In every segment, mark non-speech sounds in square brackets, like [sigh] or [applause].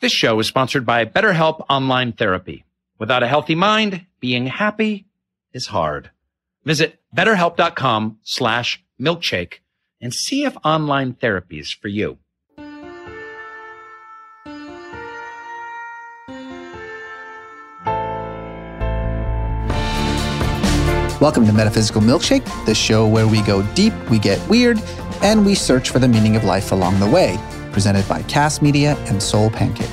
This show is sponsored by BetterHelp Online Therapy. Without a healthy mind, being happy is hard. Visit betterhelp.com slash milkshake and see if online therapy is for you. Welcome to Metaphysical Milkshake, the show where we go deep, we get weird, and we search for the meaning of life along the way. Presented by Kast Media and Soul Pancake.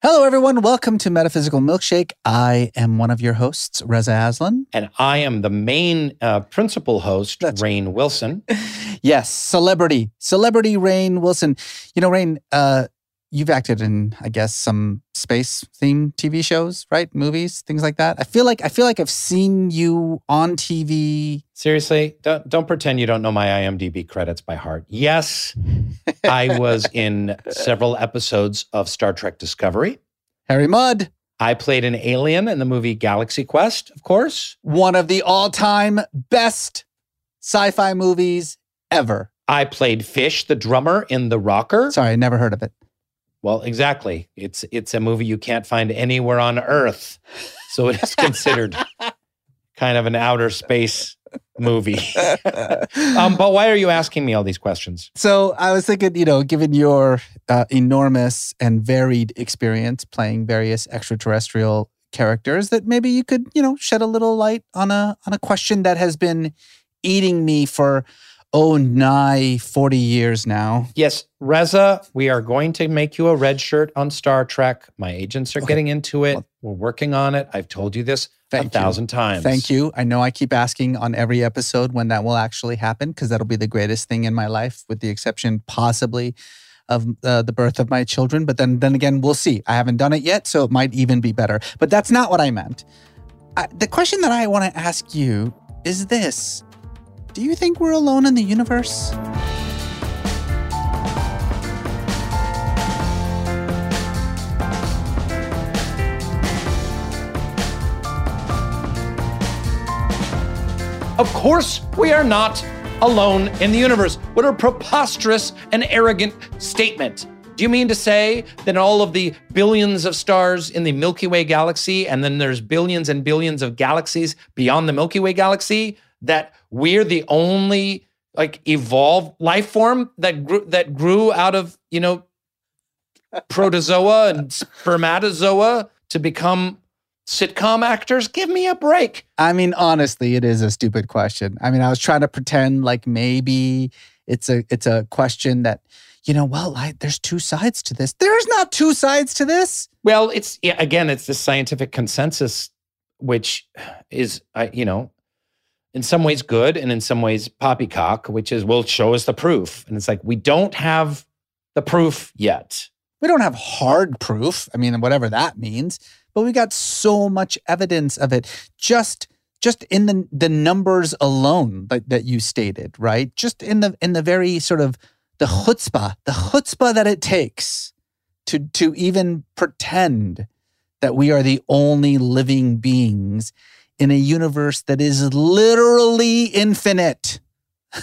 Hello, everyone. Welcome to Metaphysical Milkshake. I am one of your hosts, Reza Aslan. And I am the main uh, principal host, That's- Rainn Wilson. [laughs] Yes, celebrity, celebrity Rainn Wilson. You know, Rainn, uh, you've acted in, I guess, some space themed TV shows, right? Movies, things like that. I feel like I feel like I've seen you on TV. Seriously, don't, don't pretend you don't know my IMDb credits by heart. Yes, [laughs] I was in several episodes of Star Trek Discovery. Harry Mudd, I played an alien in the movie Galaxy Quest, of course. one of the all-time best sci-fi movies ever. I played Fish, the drummer in The Rocker. Sorry, I never heard of it. Well, exactly. It's it's a movie you can't find anywhere on Earth, so it is considered [laughs] kind of an outer space movie. [laughs] um, but why are you asking me all these questions? So I was thinking, you know, given your uh, enormous and varied experience playing various extraterrestrial characters, that maybe you could, you know, shed a little light on a on a question that has been eating me for oh nigh forty years now. Yes, Reza, we are going to make you a red shirt on Star Trek. My agents are Okay. getting into it. Well- We're working on it. I've told you this a you. thousand times. Thank you. I know I keep asking on every episode when that will actually happen because that'll be the greatest thing in my life, with the exception possibly of uh, the birth of my children. But then, then again, we'll see. I haven't done it yet, so it might even be better. But that's not what I meant. I, the question that I want to ask you is this: Do you think we're alone in the universe? Of course, we are not alone in the universe. What a preposterous and arrogant statement. Do you mean to say that all of the billions of stars in the Milky Way galaxy, and then there's billions and billions of galaxies beyond the Milky Way galaxy, that we're the only like evolved life form that grew that grew out of you know [laughs] protozoa and spermatozoa to become sitcom actors? Give me a break. I mean, honestly, it is a stupid question. I mean, I was trying to pretend like maybe it's a it's a question that, you know, well, I, there's two sides to this. There's not two sides to this. Well, it's yeah, again, it's the scientific consensus, which is, uh, you know, in some ways good and in some ways poppycock, which is, well, show us the proof. And it's like, we don't have the proof yet. We don't have hard proof. I mean, whatever that means, but we got so much evidence of it just just in the the numbers alone that, that you stated, right? Just in the in the very sort of the chutzpah, the chutzpah that it takes to to even pretend that we are the only living beings in a universe that is literally infinite. [laughs]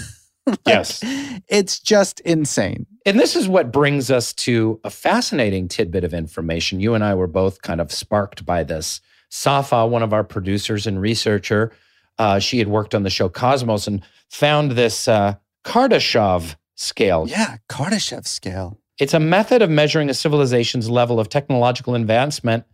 Like, Yes. It's just insane. And this is what brings us to a fascinating tidbit of information. You and I were both kind of sparked by this. Safa, one of our producers and researcher, uh, she had worked on the show Cosmos and found this uh, Kardashev scale. Yeah, Kardashev scale. It's a method of measuring a civilization's level of technological advancement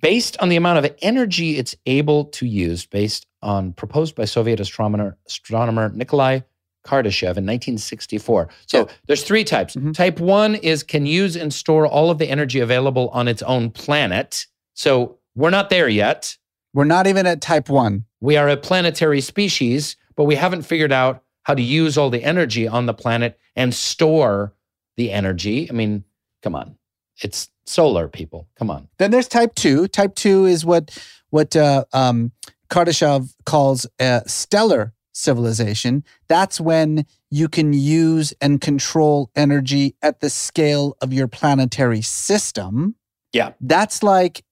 based on the amount of energy it's able to use, based on proposed by Soviet astronomer, astronomer Nikolai Kardashev in 1964. So Yeah. there's three types. Mhm. Type one is can use and store all of the energy available on its own planet. So we're not there yet. We're not even at type one. We are a planetary species, but we haven't figured out how to use all the energy on the planet and store the energy. I mean, come on. It's solar, people. Come on. Then there's type two. Type two is what what uh, um, Kardashev calls a stellar civilization. That's when you can use and control energy at the scale of your planetary system. Yeah. That's like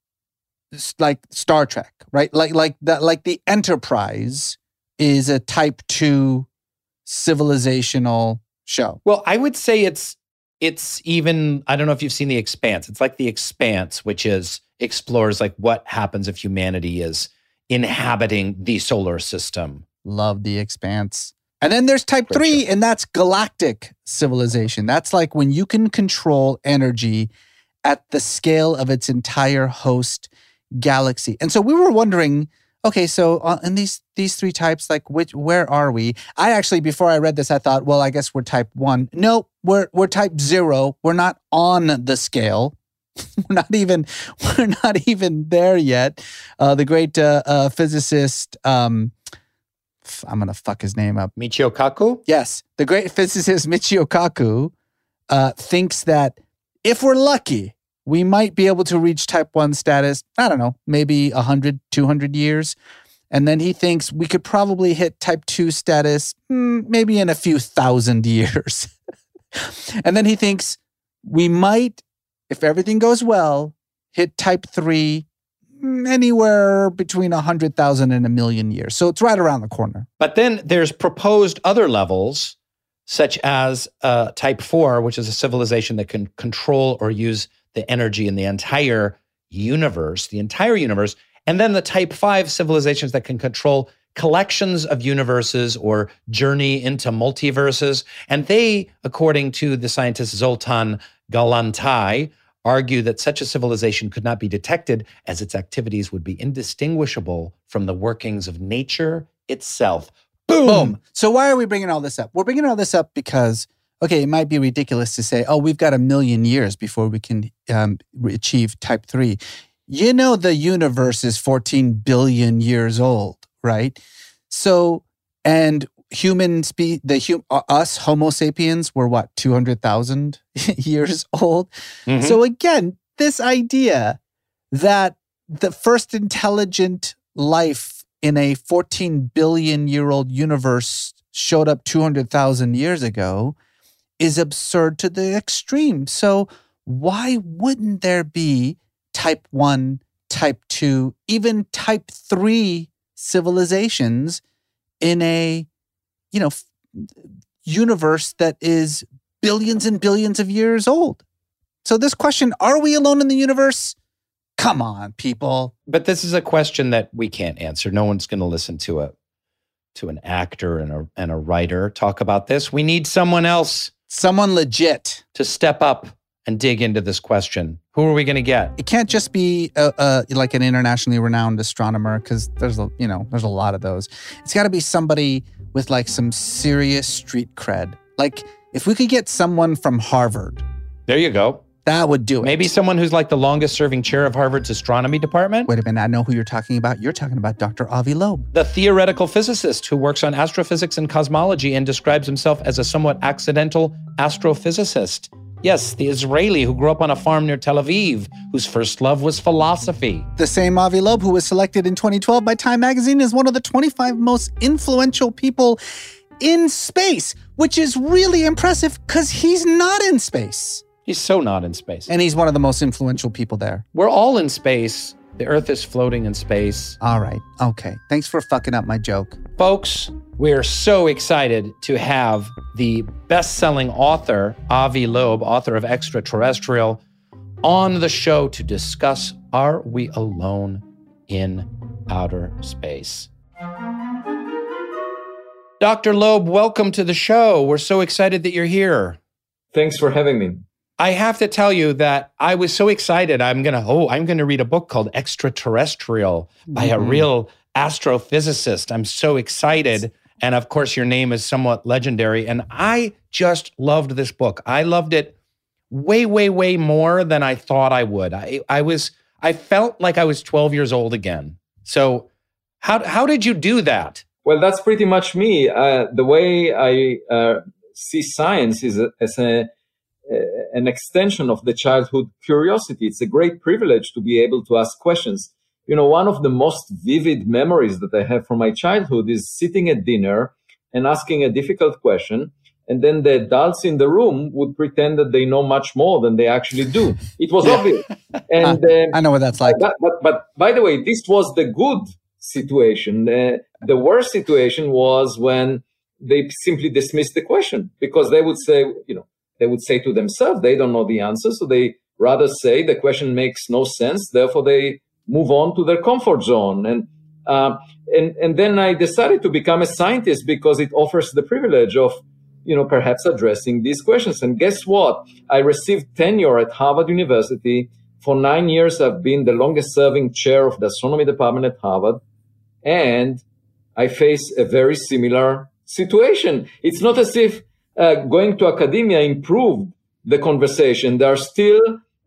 like Star Trek, right? Like like that like the Enterprise is a type 2 civilizational show. Well, I would say it's it's even I don't know if you've seen the expanse. It's like the expanse which is explores like what happens if humanity is inhabiting the solar system. Love the expanse. And then there's type Great three, show. and that's galactic civilization. That's like when you can control energy at the scale of its entire host galaxy. And so we were wondering, okay, so uh, in these these three types, like which where are we? I actually before I read this, I thought, well, I guess we're type one. No, we're we're type zero. We're not on the scale. [laughs] we're not even [laughs] we're not even there yet. Uh, the great uh, uh, physicist. Um, I'm gonna fuck his name up. Michio Kaku? Yes, the great physicist Michio Kaku uh, thinks that if we're lucky, we might be able to reach type 1 status, I don't know, maybe 100, 200 years. And then he thinks we could probably hit type 2 status hmm, maybe in a few thousand [laughs] years. and then he thinks we might, if everything goes well, hit type 3 hmm, anywhere between 100,000 and a million years. So it's right around the corner. But then there's proposed other levels, such as uh, Type 4, which is a civilization that can control or use the energy in the entire universe, the entire universe. And then the Type 5 civilizations that can control collections of universes or journey into multiverses. And they, according to the scientist Zoltan Galantai, argue that such a civilization could not be detected as its activities would be indistinguishable from the workings of nature itself. Boom! Boom. So why are we bringing all this up? We're bringing all this up because okay, it might be ridiculous to say, oh, we've got a million years before we can um, achieve type three. You know, the universe is 14 billion years old, right? So, and human spe- the hum- uh, us Homo sapiens were what 200,000 [laughs] years old. Mhm. So again, this idea that the first intelligent life in a 14 billion year old universe showed up 200,000 years ago is absurd to the extreme. So why wouldn't there be type 1, type 2, even type 3 civilizations in a you know universe that is billions and billions of years old? So this question, are we alone in the universe? Come on, people. but this is a question that we can't answer. No one's going to listen to a to an actor and a and a writer talk about this. We need someone else Someone legit. to step up and dig into this question. Who are we going to get? It can't just be a, a, like an internationally renowned astronomer because there's a you know there's a lot of those. It's got to be somebody with like some serious street cred. Like if we could get someone from Harvard, There you go. That would do it. Maybe someone who's like the longest serving chair of Harvard's astronomy department. Wait a minute, I know who you're talking about. You're talking about Dr. Avi Loeb. The theoretical physicist who works on astrophysics and cosmology and describes himself as a somewhat accidental astrophysicist. Yes, the Israeli who grew up on a farm near Tel Aviv, whose first love was philosophy. The same Avi Loeb who was selected in 2012 by Time Magazine as one of the 25 most influential people in space, which is really impressive because he's not in space. He's so not in space. And he's one of the most influential people there. We're all in space. The Earth is floating in space. All right. Okay. Thanks for fucking up my joke. Folks, we're so excited to have the best selling author, Avi Loeb, author of Extraterrestrial, on the show to discuss Are We Alone in Outer Space? Dr. Loeb, welcome to the show. We're so excited that you're here. Thanks for having me. I have to tell you that I was so excited. I'm gonna oh, I'm gonna read a book called Extraterrestrial by a Mhm. real astrophysicist. I'm so excited. And of course, your name is somewhat legendary. And I just loved this book. I loved it way, way, way more than I thought I would. I, I was, I felt like I was 12 years old again. So how how did you do that? Well, that's pretty much me. Uh, the way I uh, see science is a, as a, an extension of the childhood curiosity. It's a great privilege to be able to ask questions. You know, one of the most vivid memories that I have from my childhood is sitting at dinner and asking a difficult question. And then the adults in the room would pretend that they know much more than they actually do. It was obvious. [laughs] And uh, I know what that's like. But, but, but, by the way, this was the good situation. Uh, the worst situation was when they simply dismissed the question because they would say, you know, they would say to themselves, they don't know the answer. So they rather say the question makes no sense. Therefore, they move on to their comfort zone. And, uh, and, and then I decided to become a scientist because it offers the privilege of, you know, perhaps addressing these questions. And guess what? I received tenure at Harvard University. For nine years, I've been the longest serving chair of the astronomy department at Harvard. And I face a very similar situation. It's not as if uh, going to academia improved the conversation. There are still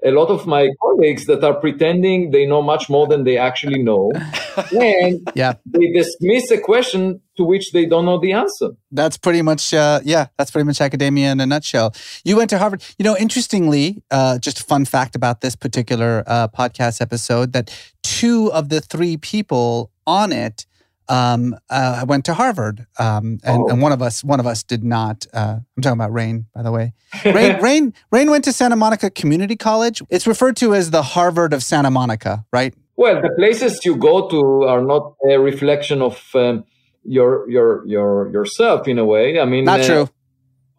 a lot of my colleagues that are pretending they know much more than they actually know. [laughs] and yeah. they dismiss a question to which they don't know the answer. That's pretty much, uh, yeah, that's pretty much academia in a nutshell. You went to Harvard. You know, interestingly, uh, just a fun fact about this particular uh, podcast episode that two of the three people on it um, uh, went to Harvard, um, and, oh. and, one of us one of us did not. Uh, I'm talking about Rainn, by the way. [laughs] Rainn, Rainn, Rainn went to Santa Monica Community College. It's referred to as the Harvard of Santa Monica, right? Well, the places you go to are not a reflection of um, your your your yourself in a way. I mean, not uh, true.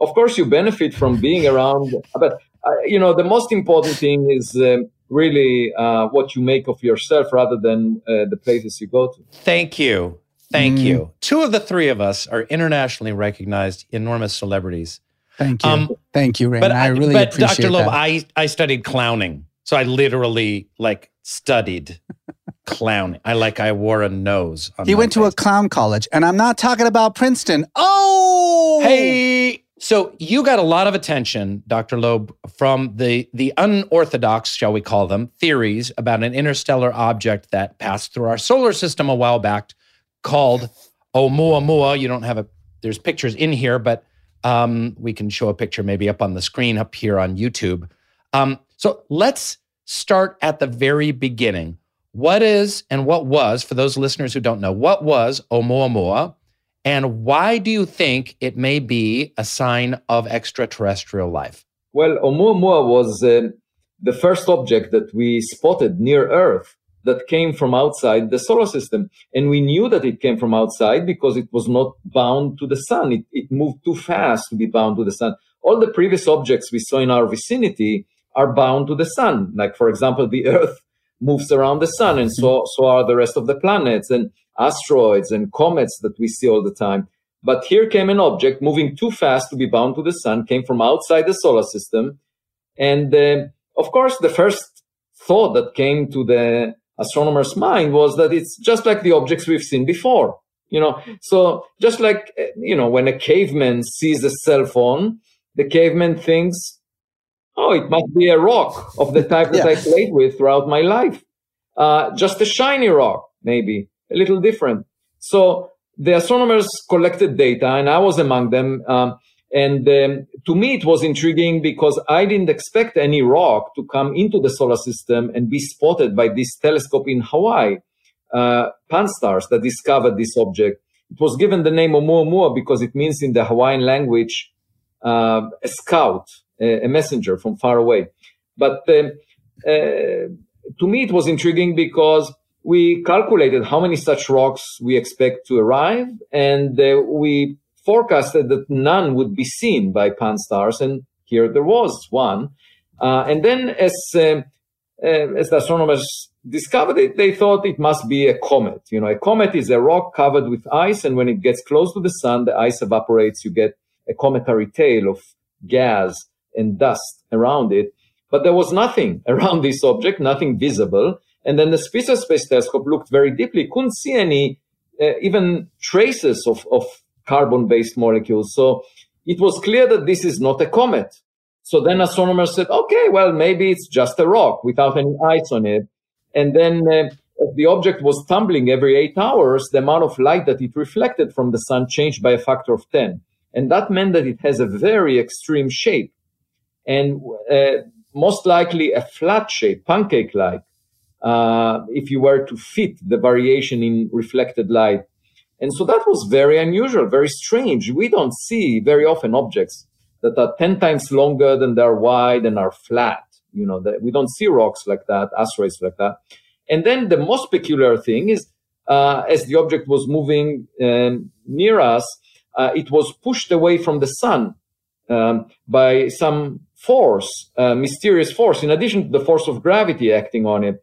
Of course, you benefit from being around, but uh, you know the most important thing is um, really uh, what you make of yourself rather than uh, the places you go to. Thank you. Thank mm. you. Two of the three of us are internationally recognized enormous celebrities. Thank you. Um, Thank you, Rainn. But I really but appreciate Dr. Loeb, that. I, I studied clowning. So I literally like studied clowning. I like I wore a nose. he went face. to a clown college, and I'm not talking about Princeton. Oh, hey, so you got a lot of attention, Dr. Loeb, from the the unorthodox, shall we call them, theories about an interstellar object that passed through our solar system a while back called Oumuamua. You don't have a there's pictures in here, but um, we can show a picture maybe up on the screen up here on YouTube. Um, so let's start at the very beginning. What is and what was, for those listeners who don't know, what was Oumuamua? And why do you think it may be a sign of extraterrestrial life? Well, Oumuamua was uh, the first object that we spotted near Earth that came from outside the solar system. And we knew that it came from outside because it was not bound to the sun. It, it moved too fast to be bound to the sun. All the previous objects we saw in our vicinity are bound to the sun. Like, for example, the [laughs] Earth moves around the sun, and so, so are the rest of the planets. And asteroids and comets that we see all the time. But here came an object moving too fast to be bound to the sun, came from outside the solar system. And uh, of course, the first thought that came to the astronomer's mind was that it's just like the objects we've seen before. You know, so just like, uh, you know, when a caveman sees a cell phone, the caveman thinks, oh, it must be a rock of the type that yeah. I played with throughout my life. Uh, just a shiny rock, maybe a little different. So the astronomers collected data, and I was among them. Um, and um, to me, it was intriguing because I didn't expect any rock to come into the solar system and be spotted by this telescope in Hawaii, uh, Pan-STARRS, that discovered this object. It was given the name Oumuamua because it means in the Hawaiian language uh, a scout, a, a, messenger from far away. But um, uh, to me, it was intriguing because we calculated how many such rocks we expect to arrive, and uh, we forecasted that none would be seen by Pan-STARRS, and here there was one. Uh, and then, as uh, uh, as the astronomers discovered it, they thought it must be a comet. You know, a comet is a rock covered with ice, and when it gets close to the sun, the ice evaporates. You get a cometary tail of gas and dust around it. But there was nothing [laughs] around this object, nothing visible. And then the Spitzer Space Telescope looked very deeply, couldn't see any uh, even traces of, of carbon based molecules. So it was clear that this is not a comet. So then astronomers said, okay, well, maybe it's just a rock without any ice on it. And then uh, the object was tumbling every eight hours, the amount of light that it reflected from the sun changed by a factor of 10. And that meant that it has a very extreme shape and uh, most likely a flat shape, pancake like, uh, if you were to fit the variation in reflected light. And so that was very unusual, very strange. We don't see very often objects that are 10 times longer than they are wide and are flat. You know, that we don't see rocks like that, asteroids like that. And then the most peculiar thing is, uh, as the object was moving um, near us, uh, it was pushed away from the sun um, by some force, uh, mysterious force, in addition to the force of gravity acting on it.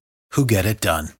who get it done.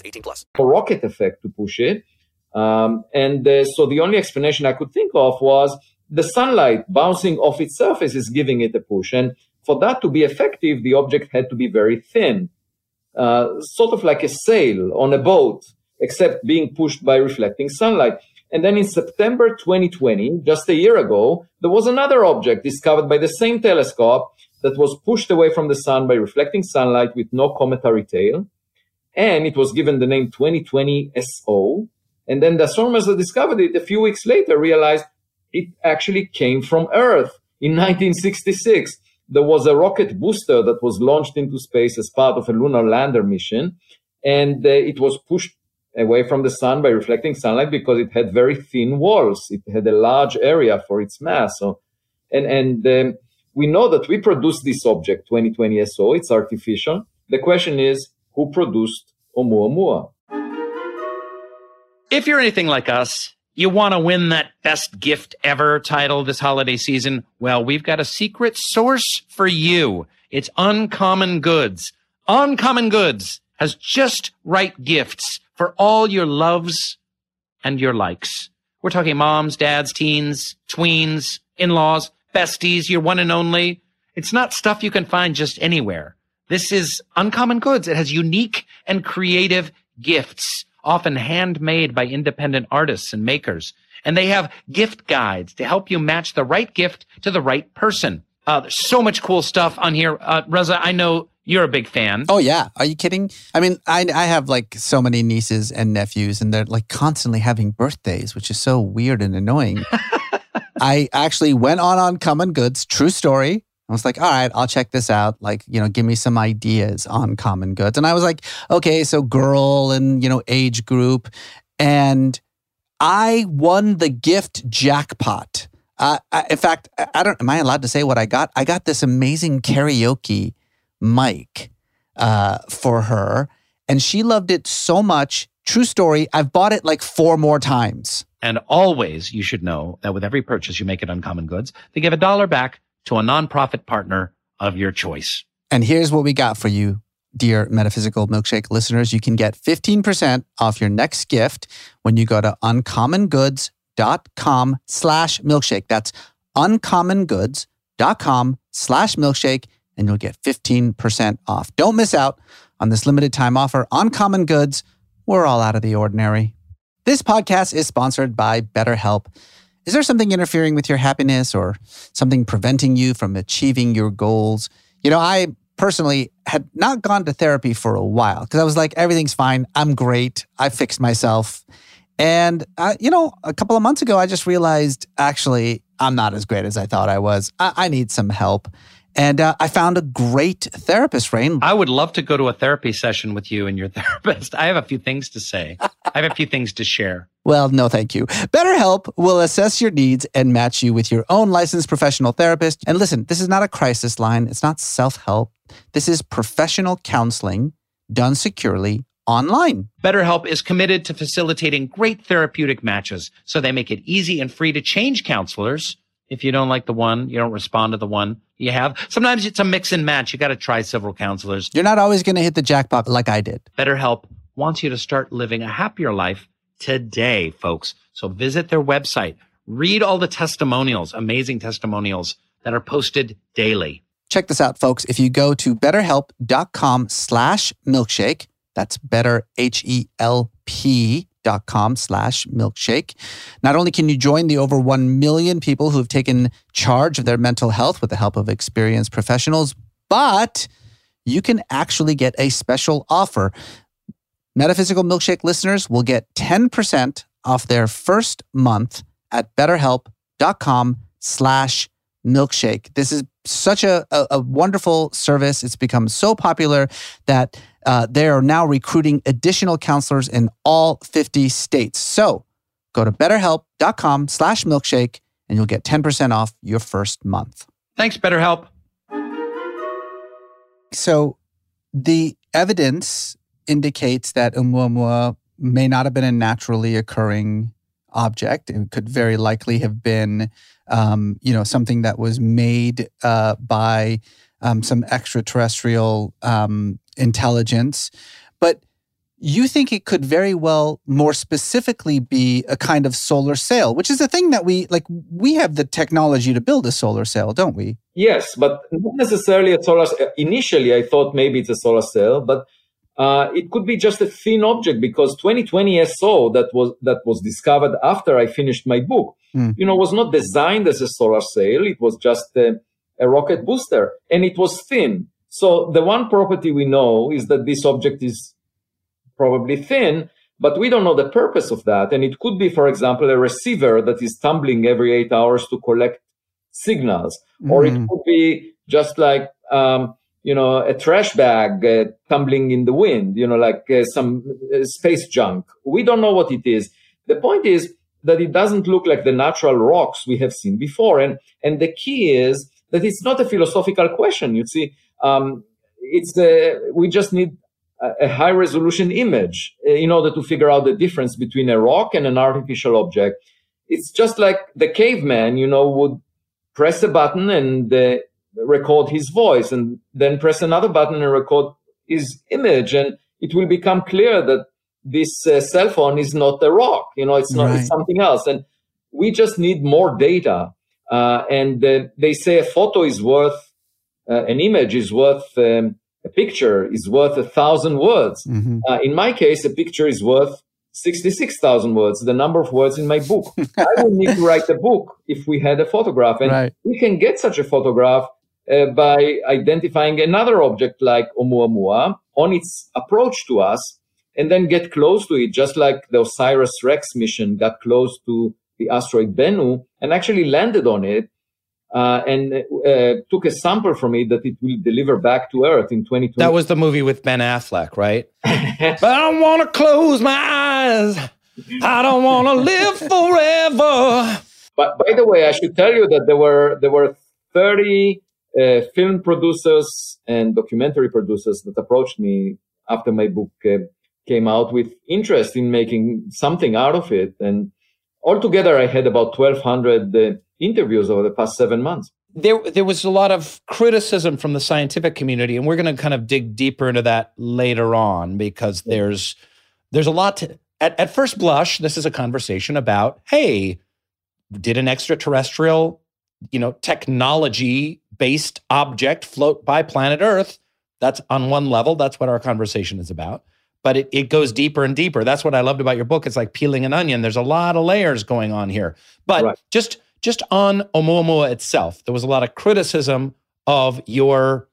18 plus. A rocket effect to push it. Um, and uh, so the only explanation I could think of was the sunlight bouncing off its surface is giving it a push. And for that to be effective, the object had to be very thin, uh, sort of like a sail on a boat, except being pushed by reflecting sunlight. And then in September 2020, just a year ago, there was another object discovered by the same telescope that was pushed away from the sun by reflecting sunlight with no cometary tail. And it was given the name 2020 SO. And then the astronomers that discovered it a few weeks later realized it actually came from Earth in 1966. There was a rocket booster that was launched into space as part of a lunar lander mission. And uh, it was pushed away from the sun by reflecting sunlight because it had very thin walls. It had a large area for its mass. So, and and um, we know that we produced this object 2020 SO. It's artificial. The question is, who produced Oumuamua? If you're anything like us, you want to win that best gift ever title this holiday season. Well, we've got a secret source for you. It's Uncommon Goods. Uncommon Goods has just right gifts for all your loves and your likes. We're talking moms, dads, teens, tweens, in-laws, besties, your one and only. It's not stuff you can find just anywhere. This is uncommon goods. It has unique and creative gifts, often handmade by independent artists and makers. And they have gift guides to help you match the right gift to the right person. Uh, there's so much cool stuff on here. Uh, Reza, I know you're a big fan. Oh yeah, are you kidding? I mean, I I have like so many nieces and nephews, and they're like constantly having birthdays, which is so weird and annoying. [laughs] I actually went on Uncommon Goods, true story. I was like, all right, I'll check this out. Like, you know, give me some ideas on common goods. And I was like, okay, so girl and, you know, age group. And I won the gift jackpot. Uh, I, in fact, I don't, am I allowed to say what I got? I got this amazing karaoke mic uh, for her, and she loved it so much. True story. I've bought it like four more times. And always, you should know that with every purchase you make at Uncommon Goods, they give a dollar back to a nonprofit partner of your choice. And here's what we got for you, dear Metaphysical Milkshake listeners. You can get 15% off your next gift when you go to uncommongoods.com slash milkshake. That's uncommongoods.com slash milkshake and you'll get 15% off. Don't miss out on this limited time offer Uncommon Goods. We're all out of the ordinary. This podcast is sponsored by BetterHelp. Is there something interfering with your happiness or something preventing you from achieving your goals? You know, I personally had not gone to therapy for a while because I was like, everything's fine. I'm great. I fixed myself. And, uh, you know, a couple of months ago, I just realized actually, I'm not as great as I thought I was. I, I need some help. And uh, I found a great therapist, Rainn. I would love to go to a therapy session with you and your [laughs] therapist. I have a few things to say. I have a few things to share. Well, no, thank you. BetterHelp will assess your needs and match you with your own licensed professional therapist. And listen, this is not a crisis line, it's not self help. This is professional counseling done securely online. BetterHelp is committed to facilitating great therapeutic matches, so they make it easy and free to change counselors. If you don't like the one, you don't respond to the one you have. Sometimes it's a mix and match. You got to try several counselors. You're not always going to hit the jackpot like I did. BetterHelp wants you to start living a happier life today, folks. So visit their website, read all the testimonials, amazing testimonials that are posted daily. Check this out, folks. If you go to betterhelp.com slash milkshake, that's better, H-E-L-P dot com slash milkshake. Not only can you join the over 1 million people who have taken charge of their mental health with the help of experienced professionals, but you can actually get a special offer. Metaphysical Milkshake listeners will get 10% off their first month at betterhelp.com slash milkshake. This is such a, a, a, wonderful service. It's become so popular that uh, they are now recruiting additional counselors in all 50 states. So go to betterhelp.com slash milkshake and you'll get 10% off your first month. Thanks, BetterHelp. So the evidence indicates that Oumuamua may not have been a naturally occurring object. It could very likely have been, um, you know, something that was made uh, by um, some extraterrestrial um, intelligence. But you think it could very well more specifically be a kind of solar sail, which is a thing that we like. We have the technology to build a solar sail, don't we? Yes, but not necessarily a solar. Initially, I thought maybe it's a solar sail, but uh, it could be just a thin object because 2020 SO that was that was discovered after I finished my book, mm. you know, was not designed as a solar sail. It was just a, a rocket booster, and it was thin. So the one property we know is that this object is probably thin, but we don't know the purpose of that. And it could be, for example, a receiver that is tumbling every eight hours to collect signals, mm. or it hmm. could be just like um, you know, a trash bag uh, tumbling in the wind, you know, like uh, some uh, space junk. We don't know what it is. The point is that it doesn't look like the natural rocks we have seen before. And, and the key is that it's not a philosophical question. You see, um, it's, uh, we just need a, a high resolution image uh, in order to figure out the difference between a rock and an artificial object. It's just like the caveman, you know, would press a button and the record his voice and then press another button and record his image and it will become clear that this uh, cell phone is not a rock you know it's not right. it's something else and we just need more data uh, and uh, they say a photo is worth uh, an image is worth um, a picture is worth a thousand words mm-hmm. Uh, in my case a picture is worth 66,000 words, the number of words in my book. [laughs] I would need to write a book if we had a photograph. And right. we can get such a photograph uh, by identifying another object like Oumuamua on its approach to us and then get close to it, just like the OSIRIS REx mission got close to the asteroid Bennu and actually landed on it uh, and uh, took a sample from it that it will deliver back to Earth in 2020. That was the movie with Ben Affleck, right? [laughs] but I don't want to close my eyes. I don't want to live forever. But by the way, I should tell you that there were there were 30 uh, film producers and documentary producers that approached me after my book uh, came out with interest in making something out of it. And altogether, I had about 1,200 uh, interviews over the past seven months. There, there was a lot of criticism from the scientific community, and we're going to kind of dig deeper into that later on because there's there's a lot to. At, at first blush, this is a conversation about, hey, did an extraterrestrial, you know, technology based object float by planet Earth. That's on one level. That's what our conversation is about. But it, it goes deeper and deeper. That's what I loved about your book. It's like peeling an onion. There's a lot of layers going on here. But right. just just on Oumuamua itself, there was a lot of criticism of your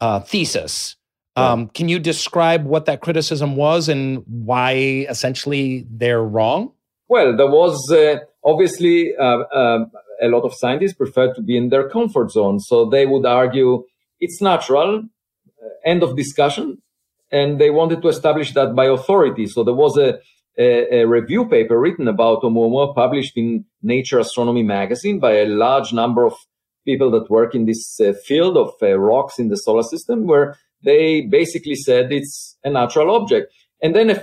uh, thesis. Um, can you describe what that criticism was and why essentially they're wrong? Well, there was uh, obviously uh, um, a lot of scientists prefer to be in their comfort zone. So they would argue it's natural, uh, end of discussion. And they wanted to establish that by authority. So there was a, a, a review paper written about Oumuamua published in Nature Astronomy magazine by a large number of people that work in this uh, field of uh, rocks in the solar system, where they basically said it's a natural object. And then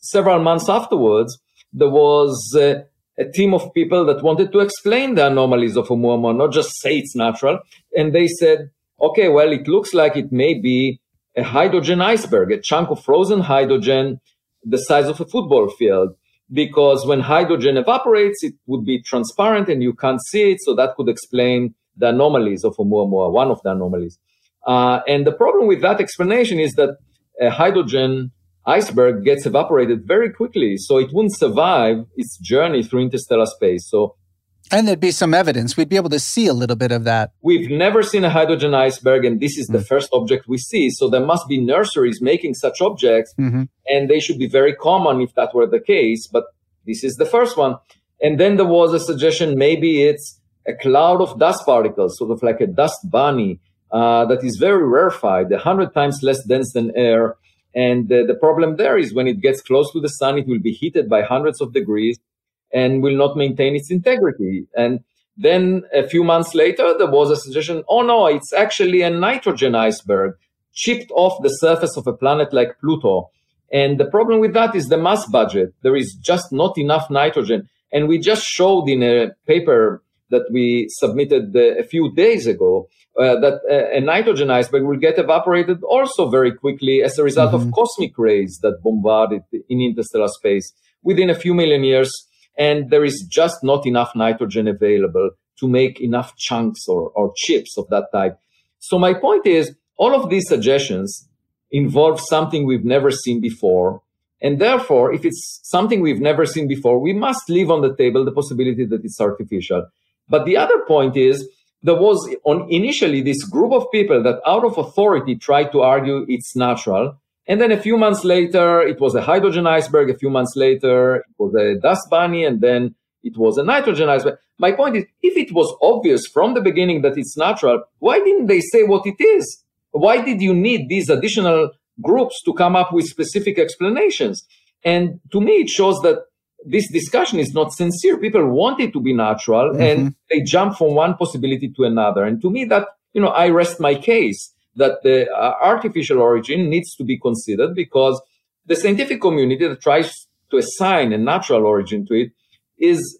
several months afterwards, there was uh, a team of people that wanted to explain the anomalies of Oumuamua, not just say it's natural. And they said, okay, well, it looks like it may be a hydrogen iceberg, a chunk of frozen hydrogen the size of a football field. Because when hydrogen evaporates, it would be transparent and you can't see it. So that could explain the anomalies of Oumuamua, one of the anomalies. Uh, and the problem with that explanation is that a hydrogen iceberg gets evaporated very quickly, so it wouldn't survive its journey through interstellar space. So and there'd be some evidence. We'd be able to see a little bit of that. We've never seen a hydrogen iceberg, and this is the mm-hmm. first object we see. So there must be nurseries making such objects, mm-hmm. and they should be very common if that were the case. But this is the first one. And then there was a suggestion maybe it's a cloud of dust particles, sort of like a dust bunny, uh, that is very rarefied, a hundred times less dense than air. And uh, the problem there is when it gets close to the sun, it will be heated by hundreds of degrees and will not maintain its integrity. And then a few months later, there was a suggestion, oh no, it's actually a nitrogen iceberg chipped off the surface of a planet like Pluto. And the problem with that is the mass budget. There is just not enough nitrogen. And we just showed in a paper that we submitted a few days ago uh, that uh, a nitrogen iceberg will get evaporated also very quickly as a result mm-hmm. of cosmic rays that bombard it in interstellar space within a few million years. And there is just not enough nitrogen available to make enough chunks or, or chips of that type. So my point is all of these suggestions involve something we've never seen before. And therefore, if it's something we've never seen before, we must leave on the table the possibility that it's artificial. But the other point is there was on initially this group of people that out of authority tried to argue it's natural. And then a few months later, it was a hydrogen iceberg. A few months later, it was a dust bunny. And then it was a nitrogen iceberg. My point is, if it was obvious from the beginning that it's natural, why didn't they say what it is? Why did you need these additional groups to come up with specific explanations? And to me, it shows that this discussion is not sincere. People want it to be natural mm-hmm. and they jump from one possibility to another. And to me, that, you know, I rest my case that the uh, artificial origin needs to be considered because the scientific community that tries to assign a natural origin to it is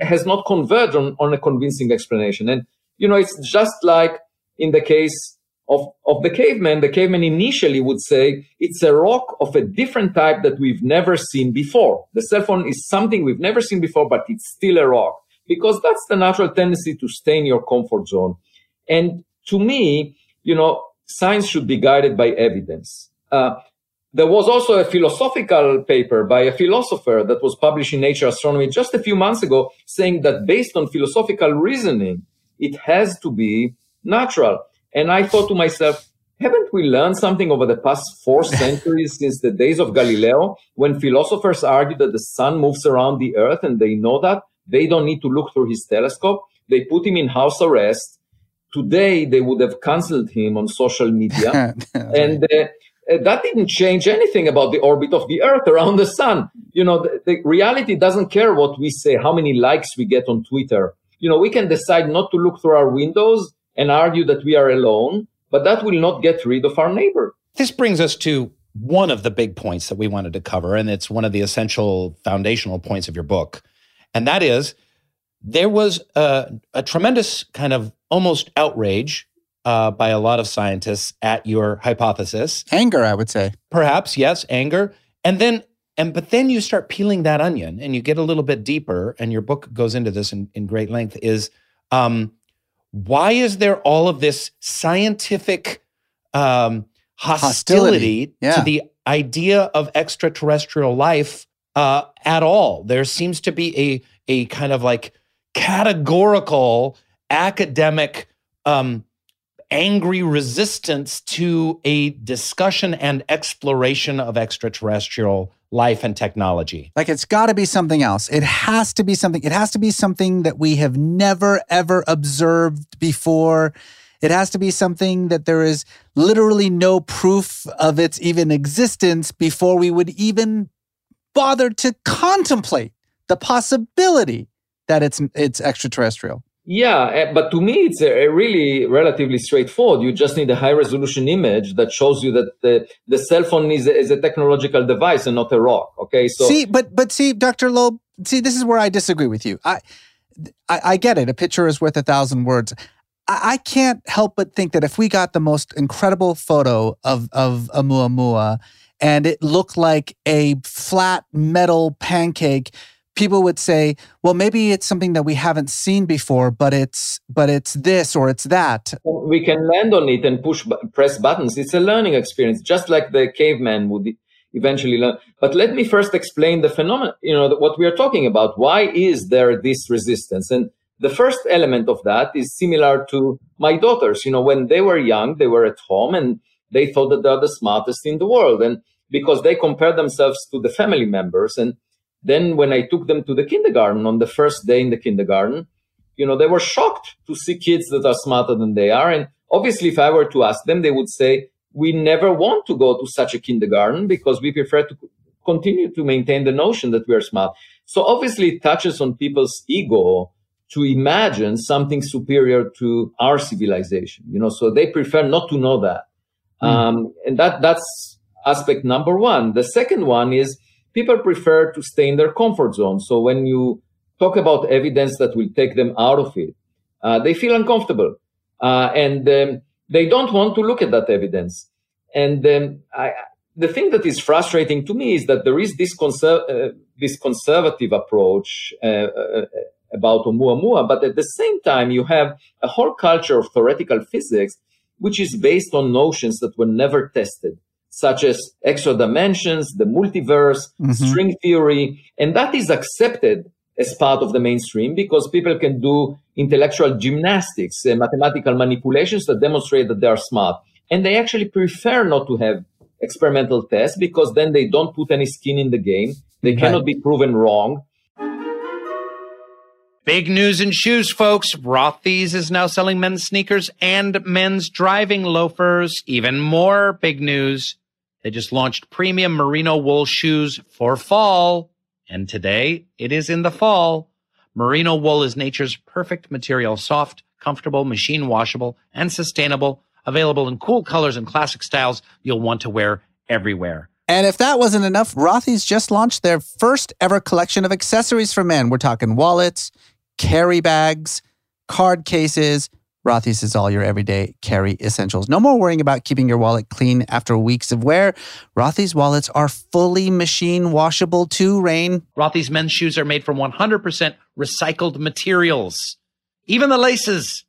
has not converged on, on a convincing explanation. And, you know, it's just like in the case of, of the caveman, the caveman initially would say it's a rock of a different type that we've never seen before. The cell phone is something we've never seen before, but it's still a rock because that's the natural tendency to stay in your comfort zone. And to me, you know, science should be guided by evidence. Uh, there was also a philosophical paper by a philosopher that was published in Nature Astronomy just a few months ago saying that based on philosophical reasoning, it has to be natural. And I thought to myself, haven't we learned something over the past four [laughs] centuries since the days of Galileo when philosophers argued that the sun moves around the earth and they know that? They don't need to look through his telescope. They put him in house arrest. Today, they would have canceled him on social media. [laughs] and uh, uh, that didn't change anything about the orbit of the earth around the sun. You know, the, the reality doesn't care what we say, how many likes we get on Twitter. You know, we can decide not to look through our windows and argue that we are alone, but that will not get rid of our neighbor. This brings us to one of the big points that we wanted to cover, and it's one of the essential foundational points of your book. And that is there was a, a tremendous kind of almost outrage uh, by a lot of scientists at your hypothesis. Anger, I would say. Perhaps, yes, anger. And then and but then you start peeling that onion and you get a little bit deeper, and your book goes into this in, in great length, is um, why is there all of this scientific um, hostility, hostility. Yeah. to the idea of extraterrestrial life uh, at all? There seems to be a a kind of like categorical academic um, angry resistance to a discussion and exploration of extraterrestrial life and technology. Like it's got to be something else. It has to be something. It has to be something that we have never ever observed before. It has to be something that there is literally no proof of its even existence before we would even bother to contemplate the possibility that it's it's extraterrestrial. Yeah, eh, but to me, it's a, a really relatively straightforward. You just need a high resolution image that shows you that the, the cell phone is a, is a technological device and not a rock. Okay, so see, but but see, Dr. Loeb, see, this is where I disagree with you. I I, I get it. A picture is worth a thousand words. I, I can't help but think that if we got the most incredible photo of of Oumuamua and it looked like a flat metal pancake people would say, well, maybe it's something that we haven't seen before, but it's but it's this or it's that. We can land on it and push press buttons. It's a learning experience, just like the caveman would eventually learn. But let me first explain the phenomenon. You know what we are talking about. Why is there this resistance? And the first element of that is similar to my daughters. You know, when they were young, they were at home and they thought that they're the smartest in the world, and because they compare themselves to the family members and then when I took them to the kindergarten on the first day in the kindergarten, you know, they were shocked to see kids that are smarter than they are. And obviously, if I were to ask them, they would say, we never want to go to such a kindergarten because we prefer to continue to maintain the notion that we are smart. So obviously it touches on people's ego to imagine something superior to our civilization, you know, so they prefer not to know that. Mm. Um, and that, that's aspect number one. The second one is people prefer to stay in their comfort zone. So when you talk about evidence that will take them out of it, uh, they feel uncomfortable. Uh, and um, they don't want to look at that evidence. And um, I, the thing that is frustrating to me is that there is this, conser- uh, this conservative approach uh, uh, about Oumuamua, but at the same time, you have a whole culture of theoretical physics which is based on notions that were never tested such as extra dimensions, the multiverse, mm-hmm. string theory, and that is accepted as part of the mainstream because people can do intellectual gymnastics and mathematical manipulations that demonstrate that they are smart. And they actually prefer not to have experimental tests because then they don't put any skin in the game. They right. cannot be proven wrong. Big news in shoes, folks. Rothy's is now selling men's sneakers and men's driving loafers. Even more big news. They just launched premium merino wool shoes for fall. And today it is in the fall. Merino wool is nature's perfect material, soft, comfortable, machine washable, and sustainable, available in cool colors and classic styles you'll want to wear everywhere. And if that wasn't enough, Rothy's just launched their first ever collection of accessories for men. We're talking wallets, carry bags, card cases, Rothy's is all your everyday carry essentials. No more worrying about keeping your wallet clean after weeks of wear. Rothy's wallets are fully machine washable too, Rainn. Rothy's men's shoes are made from 100% recycled materials, even the laces.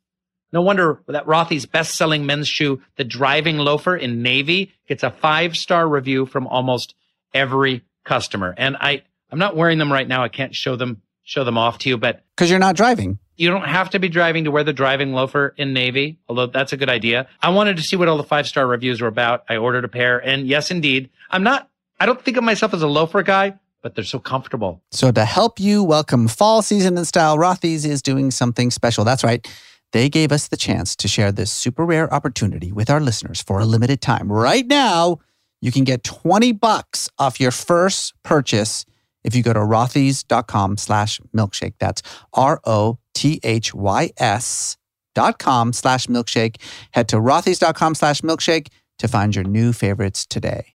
No wonder that Rothy's best selling men's shoe, the driving loafer in navy, gets a five star review from almost every customer. And I, I'm not wearing them right now. I can't show them, show them off to you, but because you're not driving you don't have to be driving to wear the driving loafer in Navy, although that's a good idea. I wanted to see what all the five star reviews were about. I ordered a pair, and yes, indeed, I'm not, I don't think of myself as a loafer guy, but they're so comfortable. So, to help you welcome fall season in style, Rothy's is doing something special. That's right. They gave us the chance to share this super rare opportunity with our listeners for a limited time. Right now, you can get 20 bucks off your first purchase if you go to rothys.com slash milkshake. That's R O T H Y S dot com slash milkshake. Head to rothys.com slash milkshake to find your new favorites today.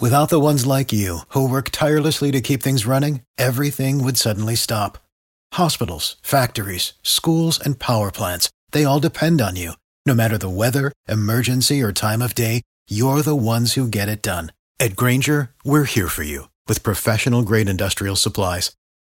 Without the ones like you who work tirelessly to keep things running, everything would suddenly stop. Hospitals, factories, schools, and power plants, they all depend on you. No matter the weather, emergency, or time of day, you're the ones who get it done. At Grainger, we're here for you with professional grade industrial supplies.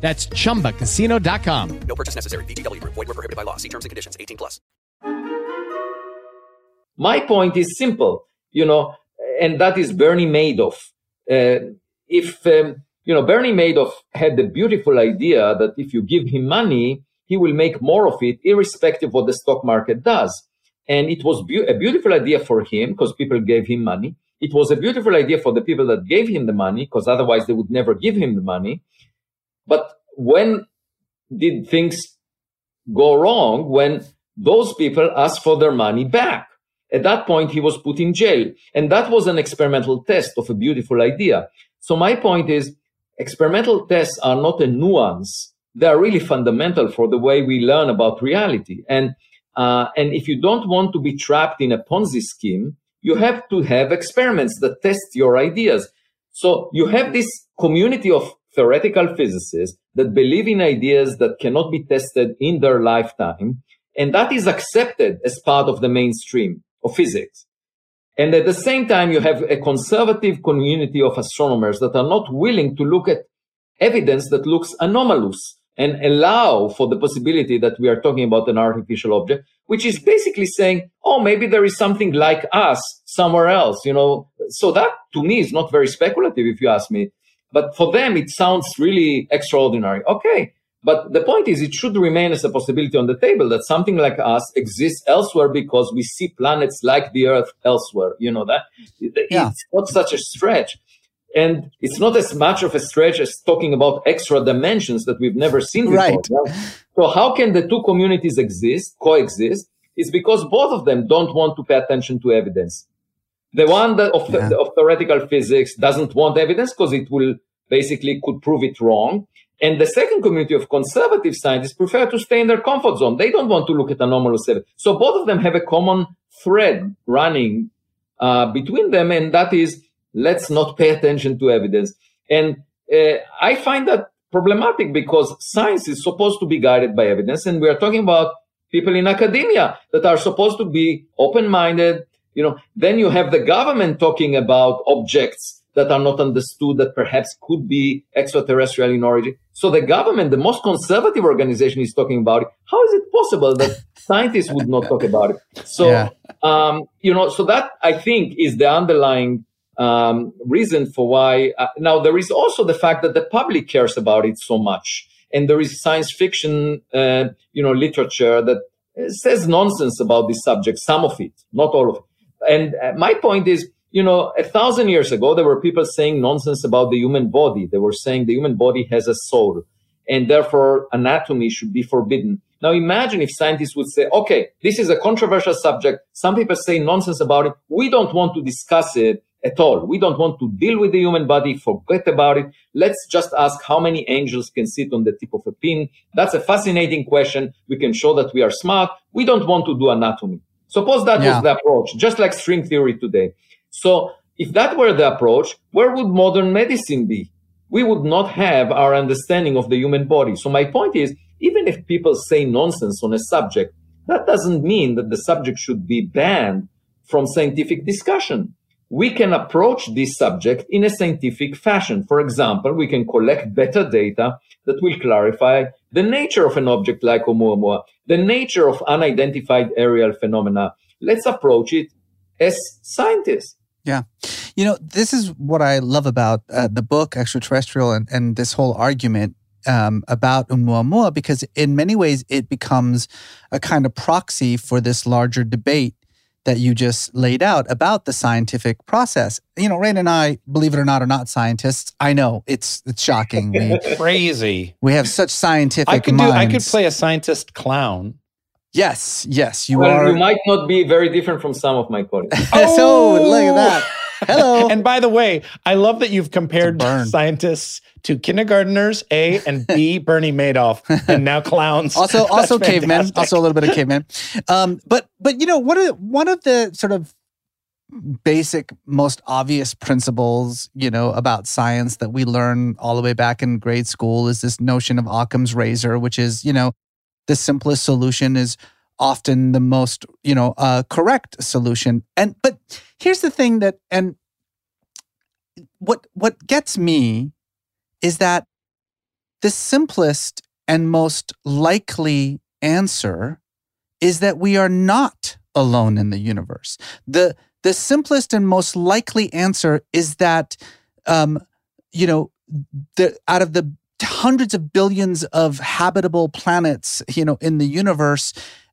That's chumbacasino.com. No purchase necessary. VGW Group. Void were prohibited by law. See terms and conditions. 18 plus. My point is simple, you know, and that is Bernie Madoff. Uh, if um, you know Bernie Madoff had the beautiful idea that if you give him money, he will make more of it, irrespective of what the stock market does. And it was be- a beautiful idea for him because people gave him money. It was a beautiful idea for the people that gave him the money because otherwise they would never give him the money. But when did things go wrong? When those people asked for their money back. At that point, he was put in jail. And that was an experimental test of a beautiful idea. So my point is experimental tests are not a nuance. They are really fundamental for the way we learn about reality. And, uh, and if you don't want to be trapped in a Ponzi scheme, you have to have experiments that test your ideas. So you have this community of theoretical physicists that believe in ideas that cannot be tested in their lifetime. And that is accepted as part of the mainstream of physics. And at the same time, you have a conservative community of astronomers that are not willing to look at evidence that looks anomalous and allow for the possibility that we are talking about an artificial object, which is basically saying, oh, maybe there is something like us somewhere else, you know. So that to me is not very speculative, if you ask me. But for them, it sounds really extraordinary. Okay. But the point is, it should remain as a possibility on the table that something like us exists elsewhere because we see planets like the Earth elsewhere. You know that? Yeah. It's not such a stretch. And it's not as much of a stretch as talking about extra dimensions that we've never seen before. Right. So how can the two communities exist, coexist? It's because both of them don't want to pay attention to evidence. The one that of, Yeah. of theoretical physics doesn't want evidence because it will basically could prove it wrong. And the second community of conservative scientists prefer to stay in their comfort zone. They don't want to look at anomalous evidence. So both of them have a common thread running uh, between them, and that is let's not pay attention to evidence. And uh, I find that problematic because science is supposed to be guided by evidence, and we are talking about people in academia that are supposed to be open-minded. You know, then you have the government talking about objects that are not understood that perhaps could be extraterrestrial in origin. So the government, the most conservative organization, is talking about it. How is it possible that [laughs] scientists would not talk about it? So, Yeah. um, you know, so that I think is the underlying um, reason for why. Uh, now, there is also the fact that the public cares about it so much, and there is science fiction, uh, you know, literature that uh, says nonsense about this subject. Some of it, not all of it. And uh, my point is, you know, a thousand years ago, there were people saying nonsense about the human body. They were saying the human body has a soul, and therefore anatomy should be forbidden. Now imagine if scientists would say, okay, this is a controversial subject. Some people say nonsense about it. We don't want to discuss it at all. We don't want to deal with the human body. Forget about it. Let's just ask how many angels can sit on the tip of a pin. That's a fascinating question. We can show that we are smart. We don't want to do anatomy. Suppose that Yeah. was the approach, just like string theory today. So if that were the approach, where would modern medicine be? We would not have our understanding of the human body. So my point is, even if people say nonsense on a subject, that doesn't mean that the subject should be banned from scientific discussion. We can approach this subject in a scientific fashion. For example, we can collect better data that will clarify the nature of an object like Oumuamua, the nature of unidentified aerial phenomena. Let's approach it as scientists. Yeah. You know, this is what I love about uh, the book Extraterrestrial and, and this whole argument um, about Oumuamua, because in many ways it becomes a kind of proxy for this larger debate that you just laid out about the scientific process. You know, Rainn and I, believe it or not, are not scientists. I know it's it's shocking. We [laughs] Crazy. we have such scientific I could do. I could play a scientist clown. Yes, yes, you well, are. you might not be very different from some of my colleagues. [laughs] so look at that. Oh! Hello. [laughs] and by the way, I love that you've compared scientists to kindergarteners, A, and B, [laughs] Bernie Madoff, and now clowns. also [laughs] also cavemen also a little bit of cavemen um but but you know one of one of the sort of basic most obvious principles you know about science that we learn all the way back in grade school is this notion of occam's razor which is you know the simplest solution is often the most you know uh, correct solution and but here's the thing that and what what gets me is that the simplest and most likely answer is that we are not alone in the universe. The the simplest and most likely answer is that um, you know the out of the hundreds of billions of habitable planets, you know, in the universe,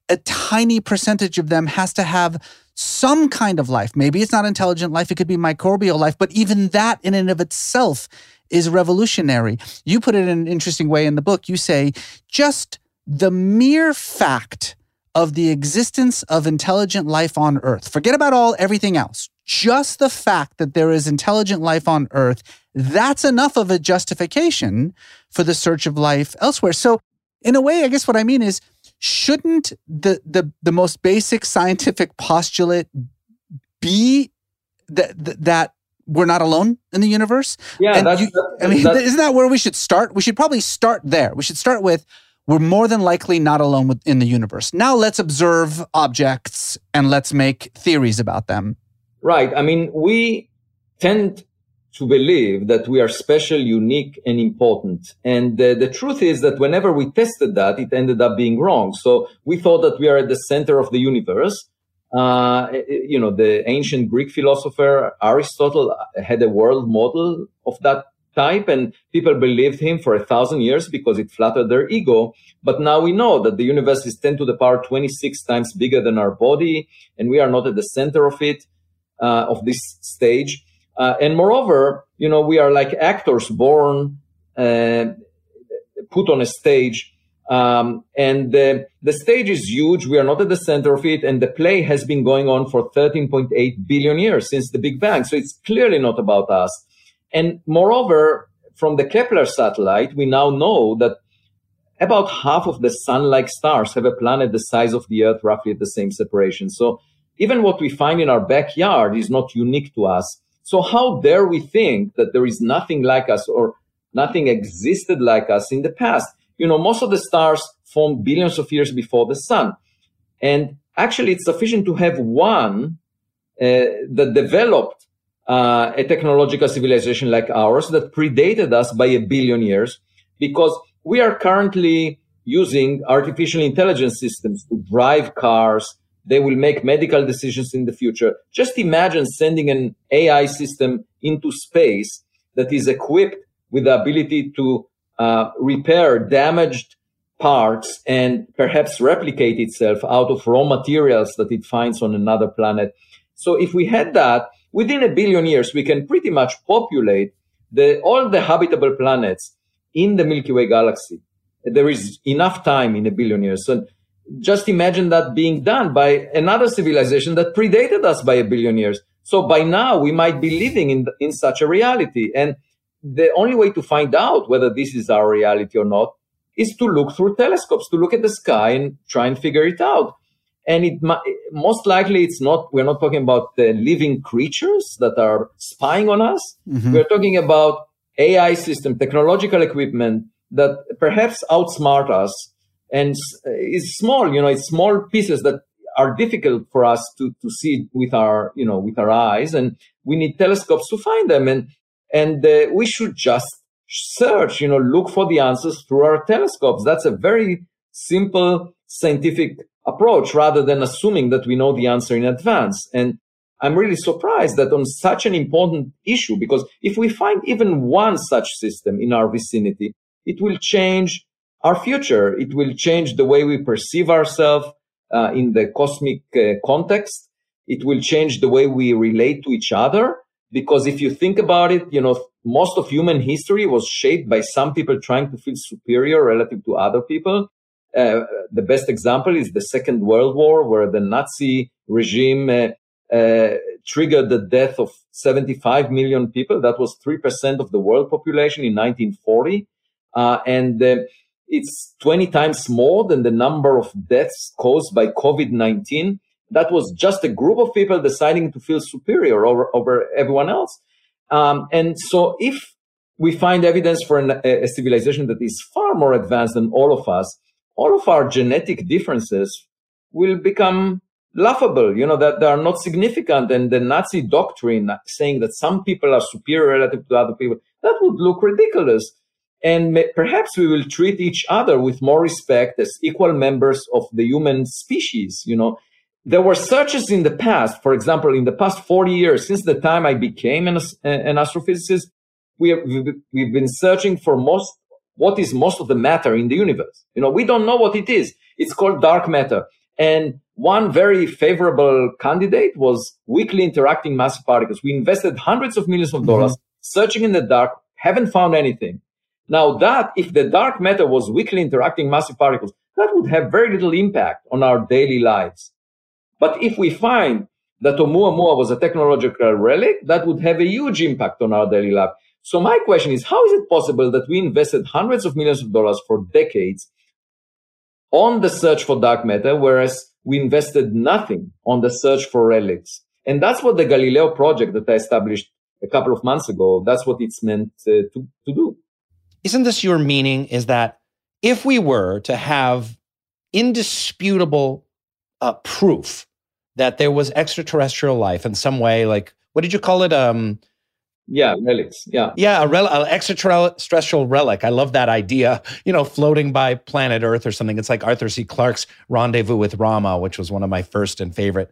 a tiny percentage of them has to have some kind of life. Maybe it's not intelligent life, it could be microbial life, but even that in and of itself is revolutionary. You put it in an interesting way in the book. You say just the mere fact of the existence of intelligent life on Earth, forget about all everything else, just the fact that there is intelligent life on Earth, that's enough of a justification for the search of life elsewhere. So, in a way, I guess what I mean is, shouldn't the the the most basic scientific postulate be that that, we're not alone in the universe? Yeah, And that's, you- that's- I mean, that's- isn't that where we should start? We should probably start there. We should start with we're more than likely not alone in the universe. Now let's observe objects and let's make theories about them. Right. I mean, we tend to believe that we are special, unique, and important. And uh, the truth is that whenever we tested that, it ended up being wrong. So we thought that we are at the center of the universe. Uh, you know, the ancient Greek philosopher Aristotle had a world model of that type, and people believed him for a thousand years because it flattered their ego. But now we know that the universe is 10 to the power 26 times bigger than our body, and we are not at the center of it, uh, of this stage. Uh, and moreover, you know, we are like actors born, uh, put on a stage. Um, and the, the stage is huge. We are not at the center of it. And the play has been going on for 13.8 billion years since the Big Bang. So it's clearly not about us. And moreover, from the Kepler satellite, we now know that about half of the sun-like stars have a planet the size of the Earth, roughly at the same separation. So even what we find in our backyard is not unique to us. So how dare we think that there is nothing like us or nothing existed like us in the past? You know, most of the stars formed billions of years before the sun. And actually, it's sufficient to have one uh, that developed uh, a technological civilization like ours that predated us by a billion years because we are currently using artificial intelligence systems to drive cars. They will make medical decisions in the future. Just imagine sending an AI system into space that is equipped with the ability to uh, repair damaged parts and perhaps replicate itself out of raw materials that it finds on another planet. So if we had that, within a billion years, we can pretty much populate the, all the habitable planets in the Milky Way galaxy. There is enough time in a billion years. So just imagine that being done by another civilization that predated us by a billion years. So by now we might be living in, in such a reality. And the only way to find out whether this is our reality or not is to look through telescopes, to look at the sky and try and figure it out. And it most likely it's not. We're not talking about the living creatures that are spying on us. Mhm. We're talking about AI system, technological equipment that perhaps outsmart us and it's small. You know, it's small pieces that are difficult for us to to see with our you know with our eyes, and we need telescopes to find them. And and uh, we should just search. You know, look for the answers through our telescopes. That's a very simple scientific approach rather than assuming that we know the answer in advance. And I'm really surprised that on such an important issue, because if we find even one such system in our vicinity, it will change our future. It will change the way we perceive ourselves uh, in the cosmic uh, context. It will change the way we relate to each other. Because if you think about it, you know, most of human history was shaped by some people trying to feel superior relative to other people. Uh, the best example is the Second World War, where the Nazi regime uh, uh, triggered the death of 75 million people. That was 3% of the world population in 1940. Uh, and it's 20 times more than the number of deaths caused by COVID 19. That was just a group of people deciding to feel superior over, over everyone else. Um, and so if we find evidence for an, a, a civilization that is far more advanced than all of us, all of our genetic differences will become laughable, you know, that they are not significant. And the Nazi doctrine saying that some people are superior relative to other people, that would look ridiculous. And perhaps we will treat each other with more respect as equal members of the human species, you know. There were searches in the past, for example, in the past 40 years, since the time I became an, an astrophysicist, we have, we've been searching for most, what is most of the matter in the universe. You know, we don't know what it is. It's called dark matter. And one very favorable candidate was weakly interacting massive particles. We invested hundreds of millions of dollars mm-hmm. searching in the dark, haven't found anything. Now that, if the dark matter was weakly interacting massive particles, that would have very little impact on our daily lives. But if we find that Oumuamua was a technological relic, that would have a huge impact on our daily life. So my question is, how is it possible that we invested hundreds of millions of dollars for decades on the search for dark matter, whereas we invested nothing on the search for relics. And that's what the Galileo project that I established a couple of months ago, that's what it's meant uh, to, to do. Isn't this your meaning? Is that if we were to have indisputable uh, proof that there was extraterrestrial life in some way, like what did you call it? Um, yeah, relics. Yeah. Yeah, a rel- an extraterrestrial relic. I love that idea. You know, floating by planet Earth or something. It's like Arthur C. Clarke's Rendezvous with Rama, which was one of my first and favorite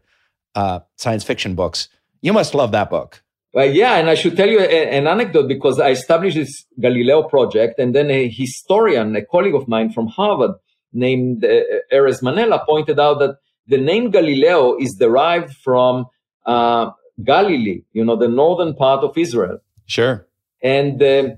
uh, science fiction books. You must love that book. Well, yeah, and I should tell you a, an anecdote because I established this Galileo project, and then a historian, a colleague of mine from Harvard named uh, Erez Manela, pointed out that the name Galileo is derived from uh, Galilee, you know, the northern part of Israel. Sure. And uh,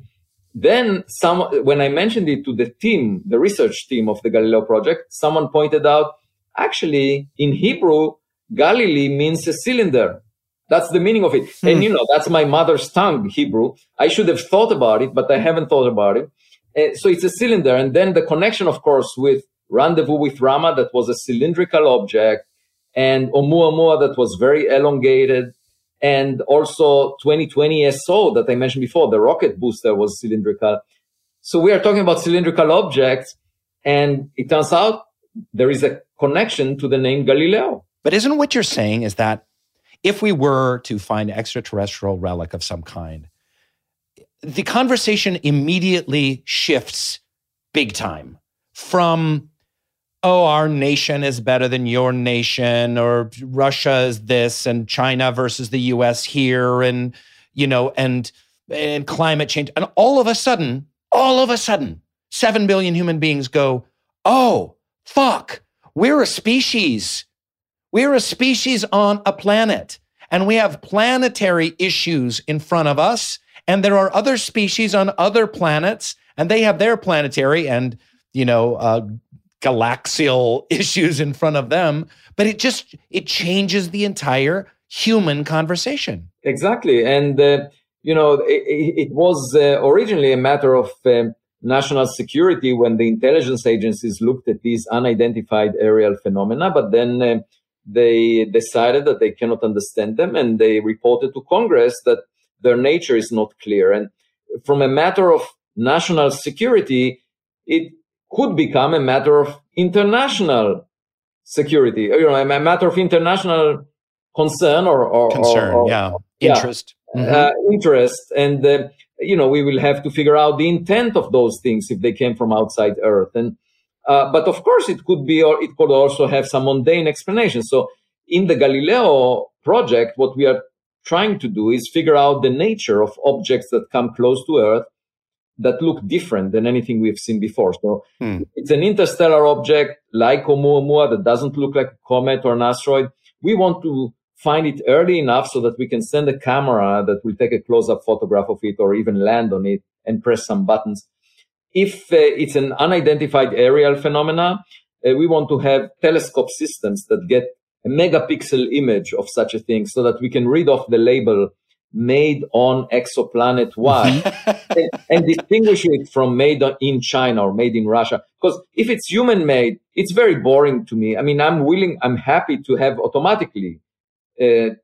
then some, when I mentioned it to the team, the research team of the Galileo project, someone pointed out, actually, in Hebrew, Galilee means a cylinder. That's the meaning of it. Hmm. And you know, that's my mother's tongue, Hebrew. I should have thought about it, but I haven't thought about it. Uh, so it's a cylinder. And then the connection, of course, with Rendezvous with Rama, that was a cylindrical object, and Oumuamua, that was very elongated and also 2020 SO that I mentioned before, the rocket booster was cylindrical. So we are talking about cylindrical objects, and it turns out there is a connection to the name Galileo. But isn't what you're saying is that if we were to find extraterrestrial relic of some kind, the conversation immediately shifts big time from oh, our nation is better than your nation, or Russia is this, and China versus the US here, and, you know, and, and climate change. And all of a sudden, all of a sudden, 7 billion human beings go, oh, fuck, we're a species. We're a species on a planet, and we have planetary issues in front of us. And there are other species on other planets, and they have their planetary and you know, uh, galaxial [laughs] issues in front of them, but it just it changes the entire human conversation. Exactly, and uh, you know it, it was uh, originally a matter of um, national security when the intelligence agencies looked at these unidentified aerial phenomena, but then. Uh, they decided that they cannot understand them and they reported to Congress that their nature is not clear. And from a matter of national security, it could become a matter of international security, you know, a matter of international concern or, or concern, or, or, yeah, interest, mm-hmm. uh, interest, and uh, you know, we will have to figure out the intent of those things if they came from outside Earth, and uh, but of course, it could be, or it could also have some mundane explanation. So, in the Galileo project, what we are trying to do is figure out the nature of objects that come close to Earth that look different than anything we've seen before. So hmm. it's an interstellar object like Oumuamua that doesn't look like a comet or an asteroid. We want to find it early enough so that we can send a camera that will take a close-up photograph of it or even land on it and press some buttons. If uh, it's an unidentified aerial phenomena, uh, we want to have telescope systems that get a megapixel image of such a thing so that we can read off the label made on exoplanet Y [laughs] and, and, distinguish it from made in China or made in Russia. Because if it's human made, it's very boring to me. I mean, I'm willing, I'm happy to have automatically uh,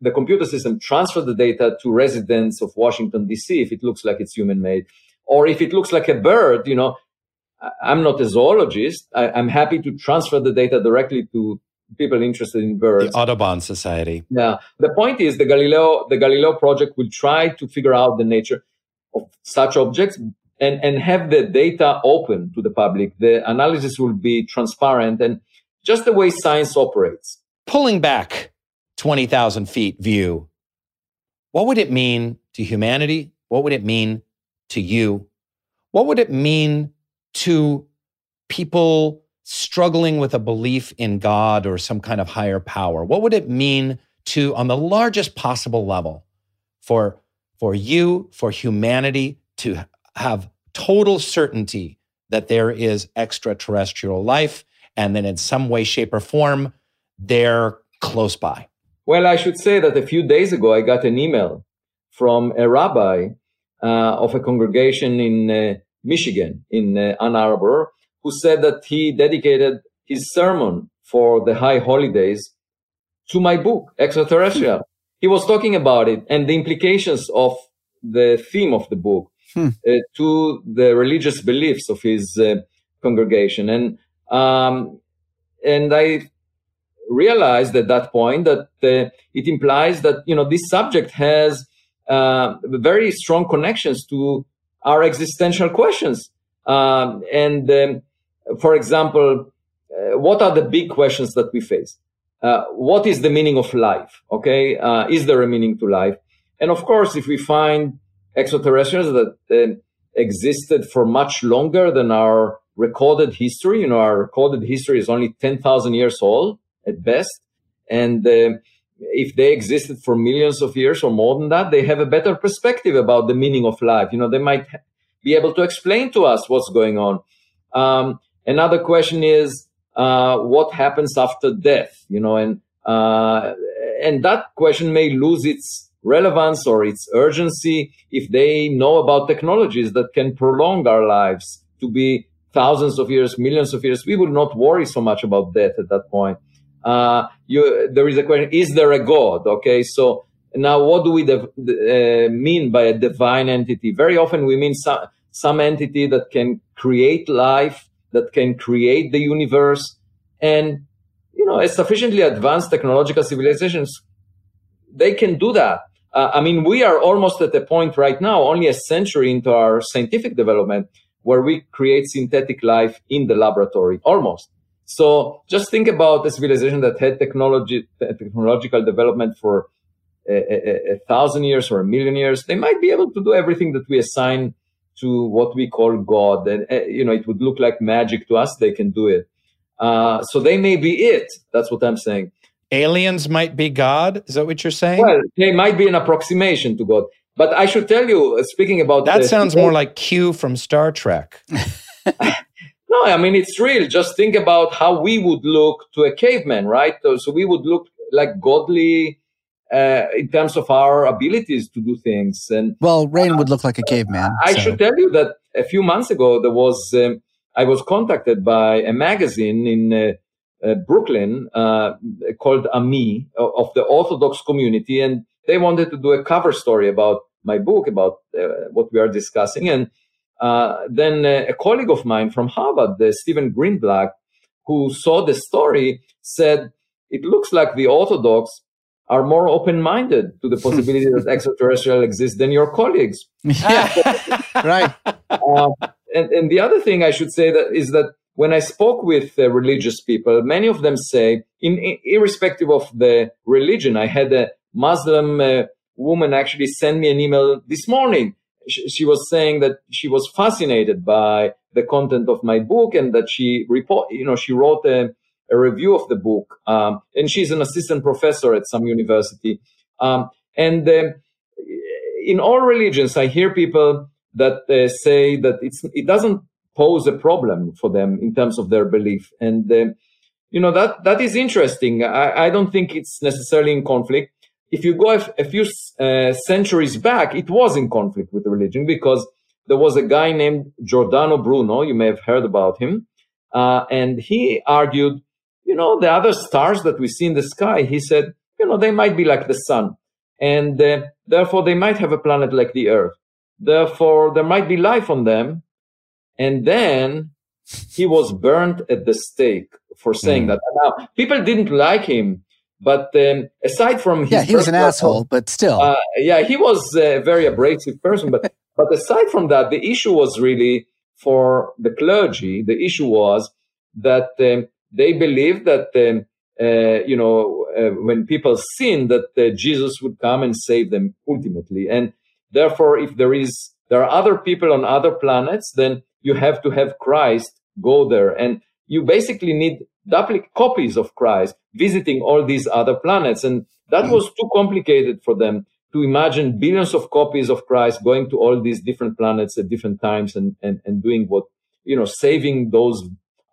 the computer system transfer the data to residents of Washington, D.C. if it looks like it's human made. Or if it looks like a bird, you know, I'm not a zoologist. I, am happy to transfer the data directly to people interested in birds. The Audubon Society. Yeah. The point is the Galileo, the Galileo project will try to figure out the nature of such objects and, and have the data open to the public. The analysis will be transparent and just the way science operates. Pulling back 20,000 feet view, what would it mean to humanity? What would it mean to you? What would it mean to people struggling with a belief in God or some kind of higher power? What would it mean to, on the largest possible level, for, for you, for humanity to have total certainty that there is extraterrestrial life and then in some way, shape, or form, they're close by? Well, I should say that a few days ago, I got an email from a rabbi of a congregation in uh, Michigan, in uh, Ann Arbor, who said that he dedicated his sermon for the high holidays to my book, Extraterrestrial. he was talking about it and the implications of the theme of the book hmm. uh, to the religious beliefs of his uh, congregation. And, um, and I realized at that point that uh, it implies that, you know, this subject has uh, very strong connections to our existential questions. Um, and um, for example, uh, what are the big questions that we face? Uh, what is the meaning of life? Okay, uh, is there a meaning to life? And of course, if we find extraterrestrials that uh, existed for much longer than our recorded history, you know, our recorded history is only ten thousand years old at best, and uh, if they existed for millions of years or more than that, they have a better perspective about the meaning of life. You know, they might be able to explain to us what's going on. Um, another question is uh, what happens after death, you know, and uh, and that question may lose its relevance or its urgency if they know about technologies that can prolong our lives to be thousands of years, millions of years. We would not worry so much about death at that point. Uh, you, there is a question: Is there a God? Okay, so now what do we uh, mean by a divine entity? Very often we mean some some entity that can create life that can create the universe. And, you know, as sufficiently advanced technological civilizations, they can do that. Uh, I mean, we are almost at the point right now, only a century into our scientific development, where we create synthetic life in the laboratory, almost. So just think about a civilization that had technology, technological development for a, a, a, thousand years or a million years. They might be able to do everything that we assign to what we call God. And, uh, you know, it would look like magic to us. They can do it. Uh, so they may be it. That's what I'm saying. Aliens might be God. Is that what you're saying? Well, they might be an approximation to God. But I should tell you, uh, speaking about that, sounds more like Q from Star Trek. [laughs] no, I mean it's real. Just think about how we would look to a caveman, right? So we would look like godly uh, in terms of our abilities to do things. And well, Rainn would look like a caveman. I so. should tell you that a few months ago there was um, I was contacted by a magazine in uh, uh, Brooklyn uh, called Ami of the Orthodox community, and they wanted to do a cover story about my book about uh, what we are discussing. And uh, then a colleague of mine from Harvard, the Stephen Greenblatt, who saw the story, said it looks like the Orthodox are more open-minded to the possibility that [laughs] extraterrestrial exists than your colleagues. Yeah, [laughs] right. Uh, and, and the other thing I should say that is that when I spoke with uh, religious people, many of them say, in, in, irrespective of the religion, I had a Muslim uh, woman actually send me an email this morning. She, was saying that she was fascinated by the content of my book and that she report, you know, she wrote a a review of the book, um, and she's an assistant professor at some university. Um, and uh, in all religions, I hear people that uh, say that it's, it doesn't pose a problem for them in terms of their belief. And uh, you know that that is interesting. I, I don't think it's necessarily in conflict. If you go a, few uh, centuries back, it was in conflict with religion because there was a guy named Giordano Bruno. You may have heard about him, uh, and he argued, you know, the other stars that we see in the sky. He said, you know, they might be like the sun, and uh, therefore they might have a planet like the Earth. Therefore, there might be life on them, and then he was burnt at the stake for saying mm. that. Now, people didn't like him, but um, aside from yeah, he was an asshole, but still, uh, yeah, he was a very abrasive person. But [laughs] but aside from that, the issue was really for the clergy. The issue was that um, they believed that um, uh, you know uh, when people sin, that uh, Jesus would come and save them ultimately, and therefore, if there is there are other people on other planets, then you have to have Christ go there. And you basically need duplicate copies of Christ visiting all these other planets. And that was too complicated for them to imagine billions of copies of Christ going to all these different planets at different times and, and, and doing what, you know, saving those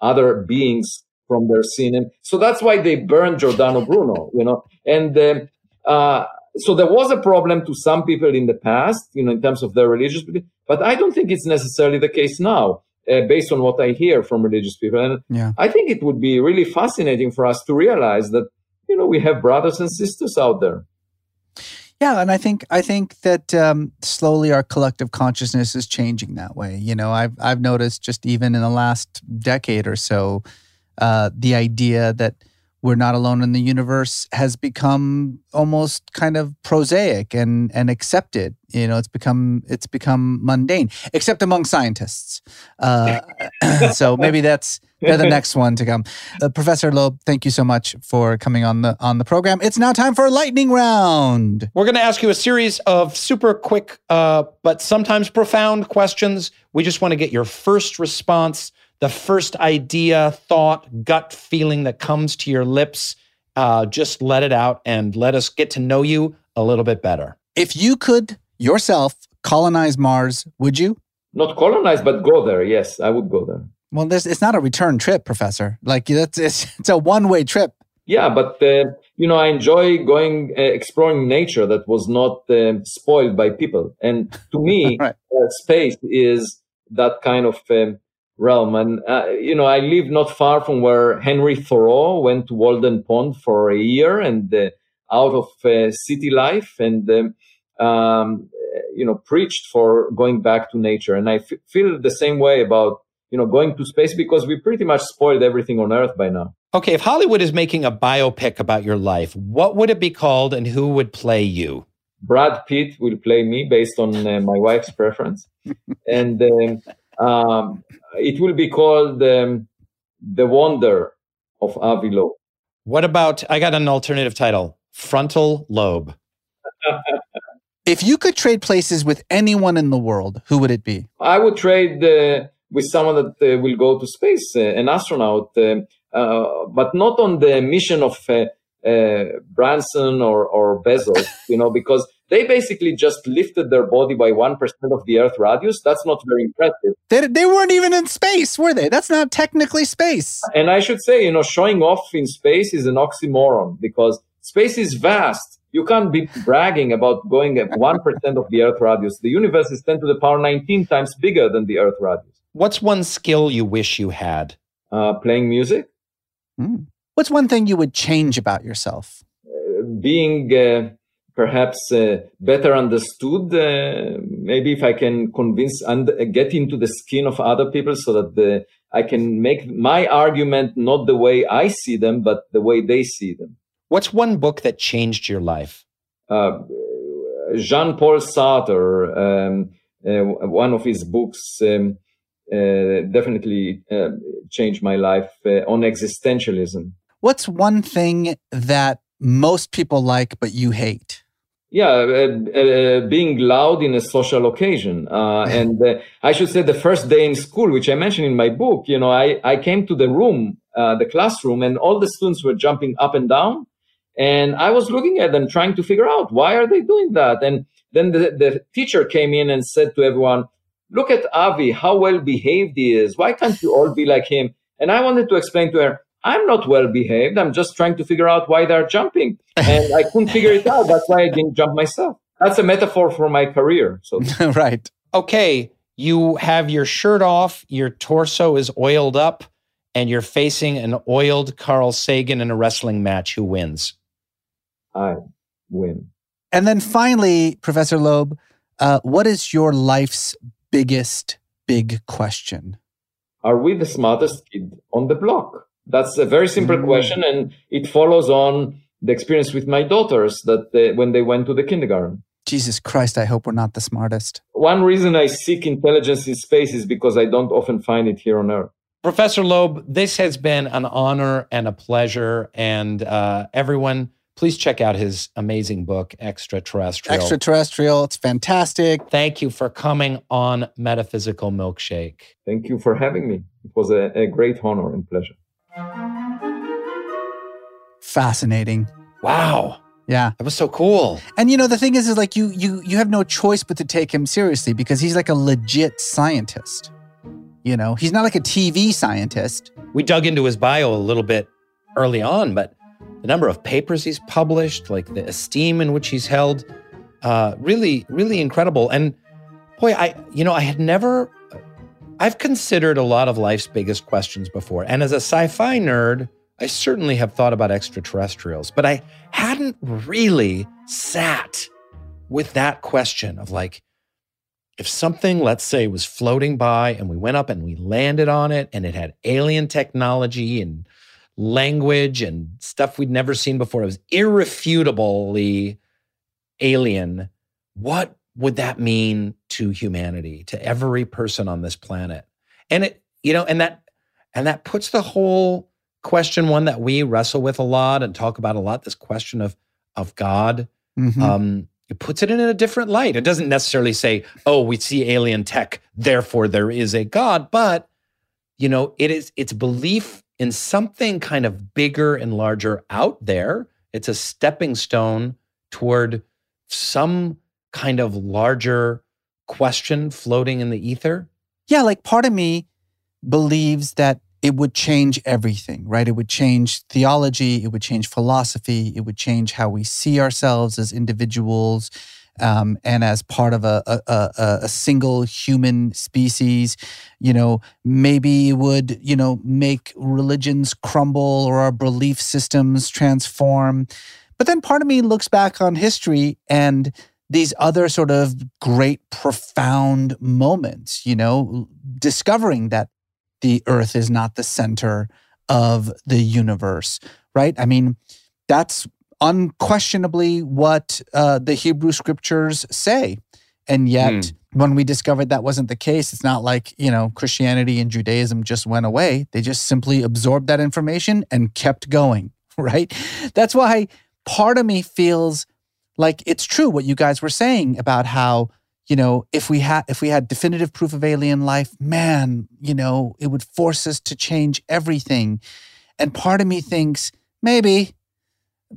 other beings from their sin. And so that's why they burned Giordano Bruno, you know, and, um, uh, so there was a problem to some people in the past, you know, in terms of their religious belief, but I don't think it's necessarily the case now, uh, based on what I hear from religious people. And yeah. I think it would be really fascinating for us to realize that, you know, we have brothers and sisters out there. Yeah, and I think I think that um, slowly our collective consciousness is changing that way. You know, I've I've noticed just even in the last decade or so, uh, the idea that we're not alone in the universe has become almost kind of prosaic and and accepted. You know it's become it's become mundane except among scientists. Uh, [laughs] so maybe that's they're the next one to come. Uh, professor loeb thank you so much for coming on the on the program. It's now time for a lightning round. We're going to ask you a series of super quick uh, but sometimes profound questions. We just want to get your first response the first idea, thought, gut feeling that comes to your lips, uh, just let it out and let us get to know you a little bit better. If you could yourself colonize Mars, would you? Not colonize, but go there. Yes, I would go there. Well, this it's not a return trip, Professor. Like it's it's, it's a one way trip. Yeah, but uh, you know, I enjoy going uh, exploring nature that was not uh, spoiled by people. And to me, [laughs] right. Uh, space is that kind of um, realm. And, uh, you know, I live not far from where Henry Thoreau went to Walden Pond for a year and uh, out of uh, city life and, um, um, you know, preached for going back to nature. And I f- feel the same way about, you know, going to space because we pretty much spoiled everything on Earth by now. Okay, if Hollywood is making a biopic about your life, what would it be called and who would play you? Brad Pitt will play me based on uh, my wife's preference. [laughs] and um, um, it will be called um, The Wonder of Avi Loeb. What about, I got an alternative title Frontal Lobe. [laughs] if you could trade places with anyone in the world, who would it be? I would trade uh, with someone that uh, will go to space, uh, an astronaut, um, uh, but not on the mission of uh, uh, Branson or, or Bezos, you know, because they basically just lifted their body by 1% of the Earth radius. That's not very impressive. They, they weren't even in space, were they? That's not technically space. And I should say, you know, showing off in space is an oxymoron because space is vast. You can't be bragging about going at 1% of the Earth radius. The universe is 10 to the power 19 times bigger than the Earth radius. What's one skill you wish you had? Uh, playing music. Mm. What's one thing you would change about yourself? Uh, being uh, perhaps uh, better understood. Uh, maybe if I can convince and get into the skin of other people so that the, I can make my argument not the way I see them, but the way they see them. What's one book that changed your life? Uh, Jean Paul Sartre, um, uh, one of his books um, uh, definitely uh, changed my life on existentialism. What's one thing that most people like but you hate? Yeah, uh, uh, being loud in a social occasion. Uh, [laughs] and uh, I should say the first day in school, which I mentioned in my book, you know, I, I came to the room, uh, the classroom, and all the students were jumping up and down. And I was looking at them trying to figure out why are they doing that? And then the, the teacher came in and said to everyone, look at Avi, how well behaved he is. Why can't you all be like him? And I wanted to explain to her, I'm not well behaved. I'm just trying to figure out why they're jumping. And I couldn't figure it out. That's why I didn't jump myself. That's a metaphor for my career. So [laughs] right. Okay, you have your shirt off, your torso is oiled up, and you're facing an oiled Carl Sagan in a wrestling match. Who wins? I win. And then finally, Professor Loeb, uh, what is your life's biggest big question? Are we the smartest kid on the block? That's a very simple Mm. question, and it follows on the experience with my daughters that they, when they went to the kindergarten. Jesus Christ, I hope we're not the smartest. One reason I seek intelligence in space is because I don't often find it here on Earth. Professor Loeb, this has been an honor and a pleasure. And uh, everyone, please check out his amazing book, Extraterrestrial. Extraterrestrial, it's fantastic. Thank you for coming on Metaphysical Milkshake. Thank you for having me. It was a, a great honor and pleasure. Fascinating. Wow, Yeah. that was so cool. And you know the thing is is like you you you have no choice but to take him seriously because he's like a legit scientist. You know, he's not like a TV scientist. We dug into his bio a little bit early on, but the number of papers he's published, like the esteem in which he's held, uh, really, really incredible. And boy, I, you know, I had never, I've considered a lot of life's biggest questions before. And as a sci fi nerd, I certainly have thought about extraterrestrials, but I hadn't really sat with that question of like, if something, let's say, was floating by and we went up and we landed on it and it had alien technology and language and stuff we'd never seen before, it was irrefutably alien. What would that mean to humanity, to every person on this planet? And it, you know, and that, and that puts the whole question, one that we wrestle with a lot and talk about a lot, this question of, of God Mhm. um, it puts it in a different light. It doesn't necessarily say, "Oh, we see alien tech, therefore there is a god," but you know, it is it's belief in something kind of bigger and larger out there. It's a stepping stone toward some kind of larger question floating in the ether. yeah, like part of me believes that it would change everything, right? It would change theology, it would change philosophy, it would change how we see ourselves as individuals um, and as part of a, a, a, a single human species. You know, maybe it would, you know, make religions crumble or our belief systems transform. But then part of me looks back on history and these other sort of great, profound moments, you know, discovering that the earth is not the center of the universe, right? I mean, that's unquestionably what uh, the Hebrew scriptures say. And yet, when we discovered that wasn't the case, it's not like, you know, Christianity and Judaism just went away. They just simply absorbed that information and kept going, [laughs] right? That's why part of me feels like it's true what you guys were saying about how you know if we had if we had definitive proof of alien life man you know it would force us to change everything. And part of me thinks maybe.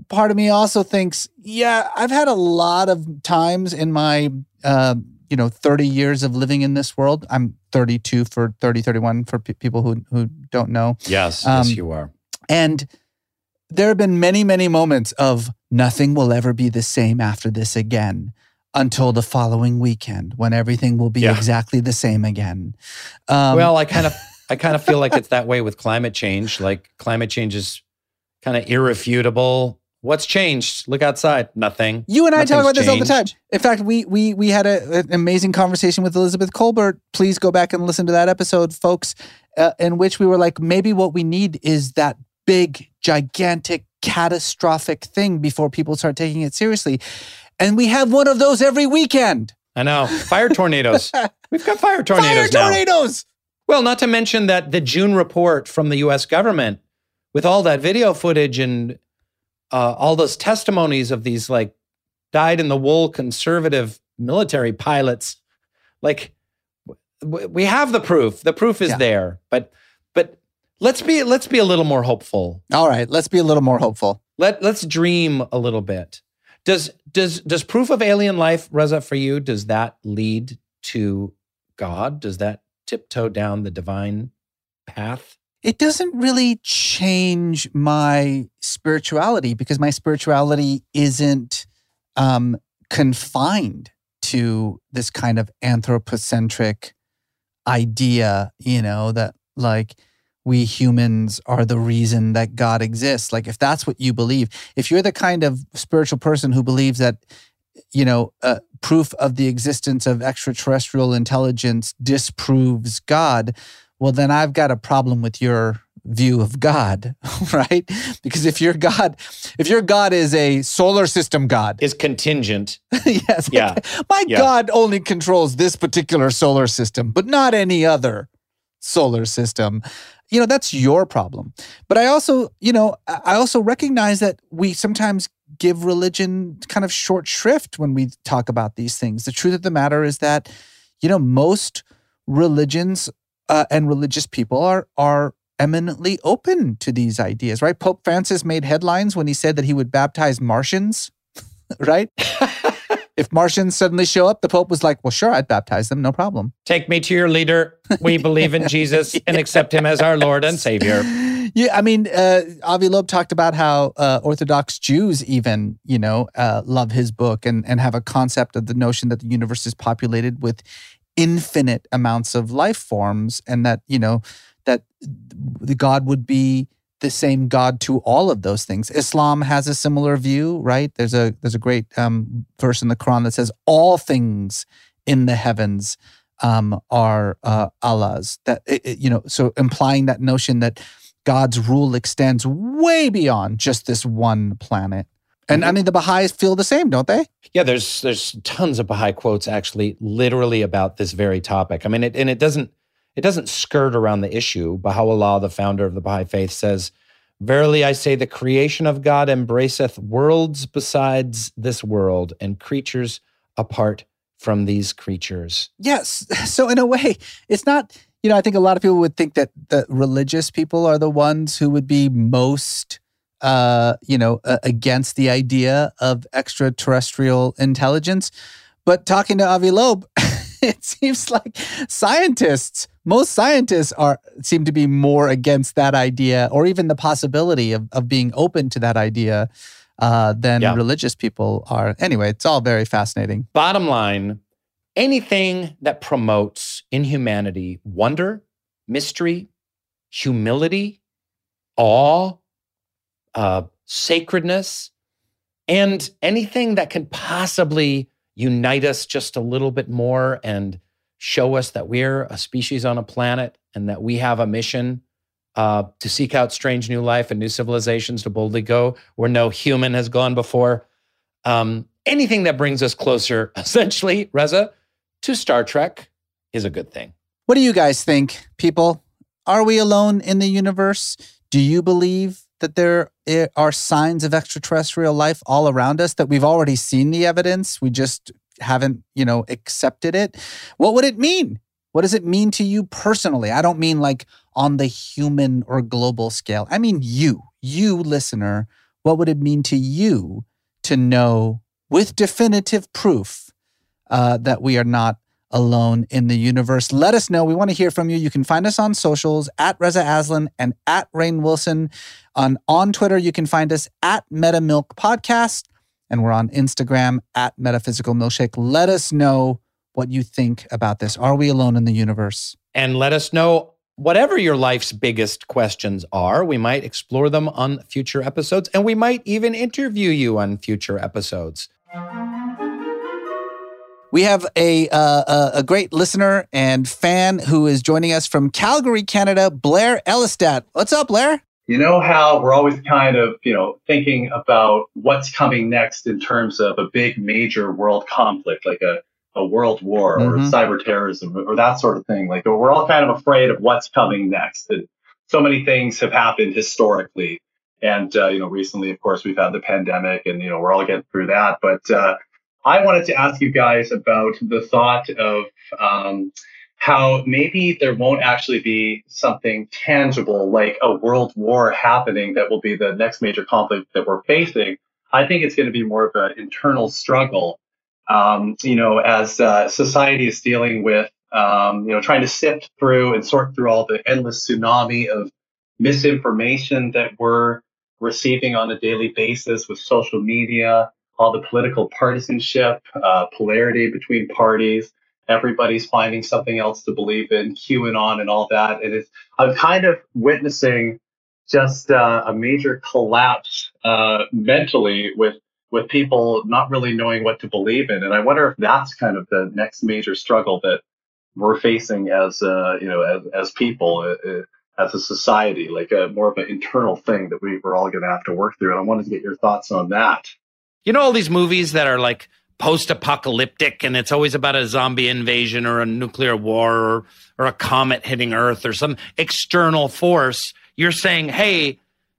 Part of me also thinks yeah i've had a lot of times in my uh, you know 30 years of living in this world i'm 32 for 30 31 for pe- people who who don't know. Yes, Um, yes, you are. and there have been many, many moments of nothing will ever be the same after this again until the following weekend when everything will be Yeah. exactly the same again. Um, well, I kind of [laughs] I kind of feel like it's that way with climate change. Like climate change is kind of irrefutable. What's changed? Look outside. Nothing. you and I talk about this all the time. In fact, we we we had a, an amazing conversation with Elizabeth Kolbert. Please go back and listen to that episode, folks, uh, in which we were like, maybe what we need is that big, gigantic, catastrophic thing before people start taking it seriously. And we have one of those every weekend. I know. Fire tornadoes. [laughs] We've got fire tornadoes Fire now. tornadoes. Well, not to mention that the June report from the US government with all that video footage and uh, all those testimonies of these like dyed in the wool conservative military pilots, like w- we have the proof. The proof is Yeah. there. But let's be let's be a little more hopeful. All right, let's be a little more hopeful. Let let's dream a little bit. Does does does proof of alien life, Reza, for you, does that lead to God? Does that tiptoe down the divine path? it doesn't really change my spirituality because my spirituality isn't um, confined to this kind of anthropocentric idea, you know, that like we humans are the reason that God exists. Like, if that's what you believe, if you're the kind of spiritual person who believes that, you know, uh, proof of the existence of extraterrestrial intelligence disproves God, well, then I've got a problem with your view of God, [laughs] right? Because if your God, if your God is a solar system God, Is contingent. [laughs] yes, Yeah. [laughs] my Yeah. God only controls this particular solar system, but not any other solar system. You know, that's your problem. But I also, you know, I also recognize that we sometimes give religion kind of short shrift when we talk about these things. The truth of the matter is that, you know, most religions uh, and religious people are are eminently open to these ideas, right? Pope Francis made headlines when he said that he would baptize Martians, [laughs] right? [laughs] if Martians suddenly show up, the Pope was like, "Well, sure, I'd baptize them, no problem." Take me to your leader. We believe in Jesus [laughs] and accept him as our Lord and Savior. [laughs] Yeah, I mean, uh, Avi Loeb talked about how uh, Orthodox Jews even, you know, uh, love his book and and have a concept of the notion that the universe is populated with infinite amounts of life forms, and that you know that the God would be the same God to all of those things. Islam has a similar view, right? There's a there's a great um, verse in the Quran that says all things in the heavens um, are uh, Allah's. That it, it- you know, so implying that notion that God's rule extends way beyond just this one planet. And I mean, the Baha'is feel the same, don't they? Yeah, there's there's tons of Baha'i quotes actually literally about this very topic. I mean, it, and it doesn't it doesn't skirt around the issue. Baha'u'llah, the founder of the Baha'i faith, says, "Verily I say, the creation of God embraceth worlds besides this world, and creatures apart from these creatures." Yes. [laughs] So in a way, it's not. You know, I think a lot of people would think that the religious people are the ones who would be most, uh, you know, uh, against the idea of extraterrestrial intelligence. But talking to Avi Loeb, [laughs] it seems like scientists, most scientists are seem to be more against that idea, or even the possibility of of being open to that idea, uh, than Yeah. religious people are. Anyway, it's all very fascinating. Bottom line, anything that promotes in humanity wonder, mystery, humility, awe, uh, sacredness, and anything that can possibly unite us just a little bit more and show us that we're a species on a planet and that we have a mission uh, to seek out strange new life and new civilizations to boldly go where no human has gone before. Um, anything that brings us closer, [laughs] essentially, Reza, to Star Trek is a good thing. What do you guys think, people? Are we alone in the universe? Do you believe that there are signs of extraterrestrial life all around us that we've already seen the evidence? We just haven't, you know, accepted it. What would it mean? What does it mean to you personally? I don't mean like on the human or global scale. I mean you, you listener. What would it mean to you to know with definitive proof uh, that we are not alone in the universe. Let us know. We want to hear from you. You can find us on socials at Reza Aslan and at Rainn Wilson. On, on Twitter, you can find us at MetaMilk Podcast. And we're on Instagram at Metaphysical Milkshake. Let us know what you think about this. Are we alone in the universe? And let us know whatever your life's biggest questions are. We might explore them on future episodes, and we might even interview you on future episodes. We have a, uh, a a great listener and fan who is joining us from Calgary, Canada, Blair Ellistat. What's up, Blair? You know how we're always kind of, you know, thinking about what's coming next in terms of a big major world conflict, like a, a world war or Mhm. cyber terrorism or that sort of thing. Like we're all kind of afraid of what's coming next. And so many things have happened historically. And, uh, you know, recently, of course, we've had the pandemic and, you know, we're all getting through that. But uh, I wanted to ask you guys about the thought of, um, how maybe there won't actually be something tangible like a world war happening that will be the next major conflict that we're facing. I think it's going to be more of an internal struggle, um, you know, as uh, society is dealing with, um, you know, trying to sift through and sort through all the endless tsunami of misinformation that we're receiving on a daily basis with social media, all the political partisanship, uh, polarity between parties. Everybody's finding something else to believe in, QAnon and all that. And it's, I'm kind of witnessing just uh, a major collapse uh, mentally with with people not really knowing what to believe in. And I wonder if that's kind of the next major struggle that we're facing as uh, you know as as people. Uh, uh as a society, like a more of an internal thing that we, we're all going to have to work through. And I wanted to get your thoughts on that. You know, all these movies that are like post apocalyptic and it's always about a zombie invasion or a nuclear war or, or a comet hitting Earth or some external force. You're saying, hey,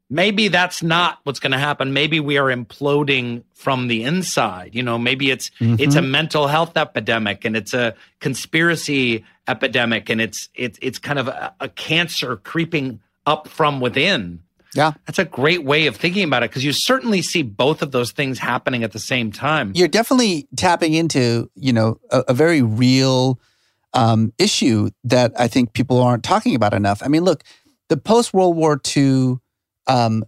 maybe that's not what's going to happen. Maybe we are imploding from the inside. You know, maybe it's mm-hmm. it's a mental health epidemic and it's a conspiracy epidemic and it's it's it's kind of a, a cancer creeping up from within. Yeah. That's a great way of thinking about it because you certainly see both of those things happening at the same time. You're definitely tapping into, you know, a, a very real um, issue that I think people aren't talking about enough. I mean, look, the post World War II um,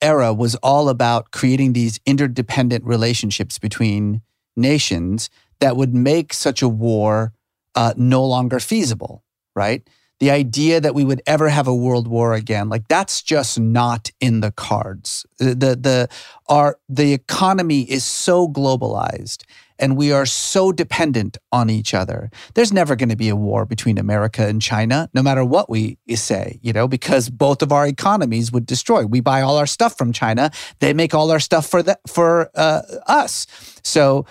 era was all about creating these interdependent relationships between nations that would make such a war uh, no longer feasible, right? The idea that we would ever have a world war again like that's just not in the cards. The the our the economy is so globalized and we are so dependent on each other. There's never going to be a war between america and china no matter what we say you know because both of our economies would destroy. We buy all our stuff from china they make all our stuff for the, for uh, us. So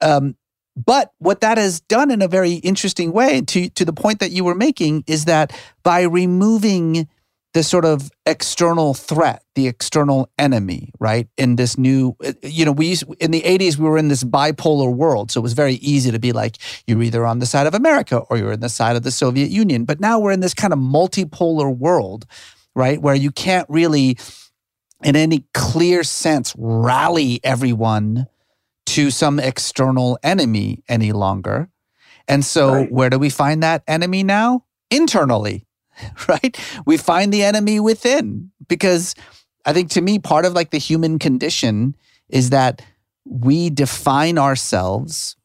um, but what that has done in a very interesting way, to, to the point that you were making, is that by removing the sort of external threat, the external enemy, right? In this new, you know, we used, in the 80s, we were in this bipolar world. So it was very easy to be like, you're either on the side of America or you're on the side of the Soviet Union. But now we're in this kind of multipolar world, right? Where you can't really, in any clear sense, rally everyone to some external enemy any longer. And so, right. where do we find that enemy now? Internally, [laughs] right? We find the enemy within because I think to me, part of like the human condition is that we define ourselves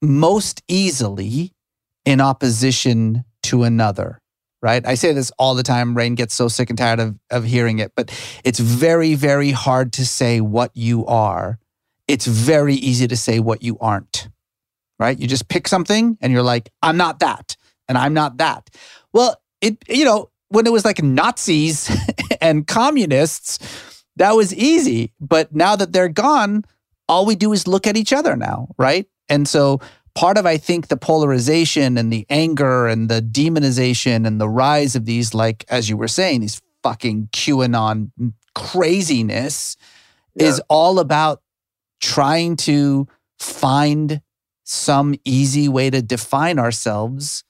most easily in opposition to another right? I say this all the time. Rainn gets so sick and tired of, of hearing it, but it's very, very hard to say what you are it's very easy to say what you aren't, right? You just pick something and you're like, I'm not that and I'm not that. Well, it, you know, when it was like Nazis [laughs] and communists, that was easy. But now that they're gone, all we do is look at each other now, right? And so part of, I think, the polarization and the anger and the demonization and the rise of these, like, as you were saying, these fucking QAnon craziness yeah. is all about trying to find some easy way to define ourselves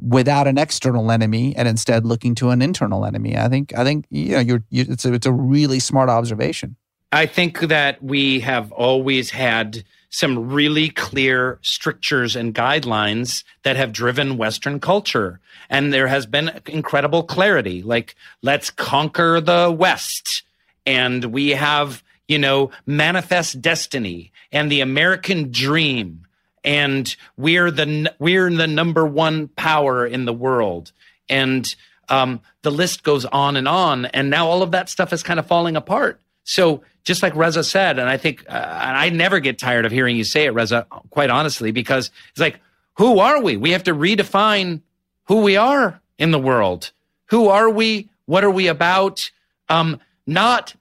without an external enemy and instead looking to an internal enemy. I think I think you know you're you, it's a, it's a really smart observation. I think that we have always had some really clear strictures and guidelines that have driven Western culture. And there has been incredible clarity. Like, let's conquer the West. And we have you know, manifest destiny and the American dream. And we're the we're the number one power in the world. And um, the list goes on and on. And now all of that stuff is kind of falling apart. So just like Reza said, and I think uh, and I never get tired of hearing you say it, Reza, quite honestly, because it's like, who are we? We have to redefine who we are in the world. Who are we? What are we about? Um, not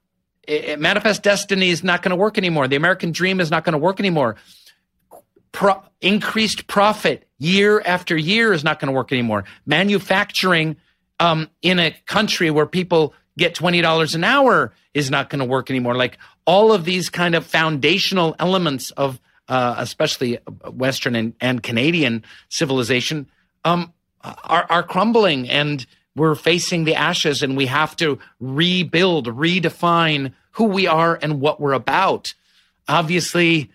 it, manifest destiny is not going to work anymore. The American dream is not going to work anymore. Pro- increased profit year after year is not going to work anymore. Manufacturing um, in a country where people get $20 an hour is not going to work anymore. Like all of these kind of foundational elements of uh, especially Western and, and Canadian civilization um, are, are crumbling and we're facing the ashes and we have to rebuild, redefine who we are and what we're about. Obviously,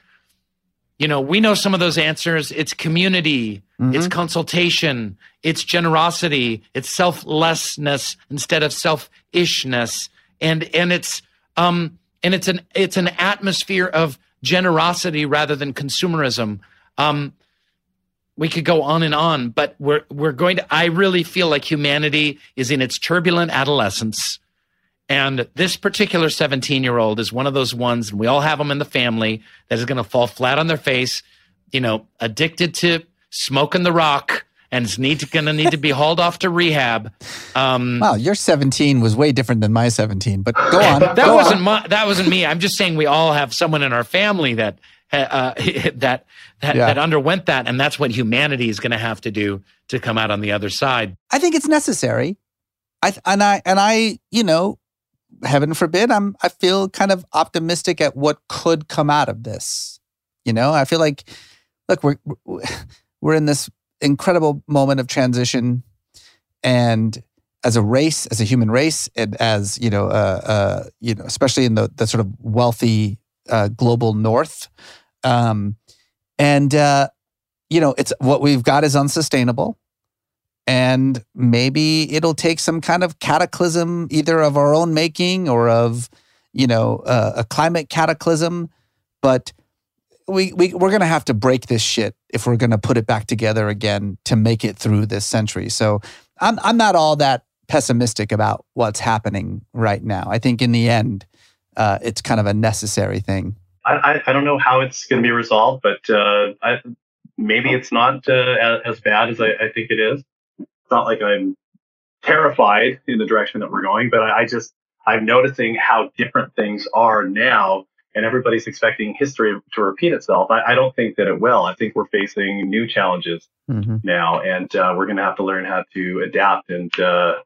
you know, we know some of those answers. It's community, it's consultation, it's generosity, it's selflessness instead of selfishness, and and it's um and it's an it's an atmosphere of generosity rather than consumerism. Um, we could go on and on, but we're we're going to. I really feel like humanity is in its turbulent adolescence. And this particular 17 year old is one of those ones, and we all have them in the family, that is going to fall flat on their face, you know, addicted to smoking the rock and is need to, going to need to be hauled off to rehab. Um, Wow, your 17 was way different than my 17, but go on. that go wasn't on. my, that wasn't me. I'm just saying we all have someone in our family that uh, [laughs] that that, Yeah. that underwent that, and that's what humanity is going to have to do to come out on the other side. I think it's necessary. I and I and I, you know, heaven forbid, I'm I feel kind of optimistic at what could come out of this. You know, I feel like look, we're we're in this incredible moment of transition and as a race, as a human race, and as you know, uh, uh, you know, especially in the the sort of wealthy uh, global north, um, and uh, you know, it's what we've got is unsustainable and maybe it'll take some kind of cataclysm either of our own making or of you know uh, a climate cataclysm. But we, we we're going to have to break this shit if we're going to put it back together again to make it through this century. So i'm i'm not all that pessimistic about what's happening right now. I think in the end uh, it's kind of a necessary thing. I, I, don't know how it's going to be resolved, but uh, I, maybe it's not uh, as, as bad as I, I think it is. It's not like I'm terrified in the direction that we're going, but I, I just I'm noticing how different things are now, and everybody's expecting history to repeat itself. I, I don't think that it will. I think we're facing new challenges now, and uh, we're going to have to learn how to adapt and uh,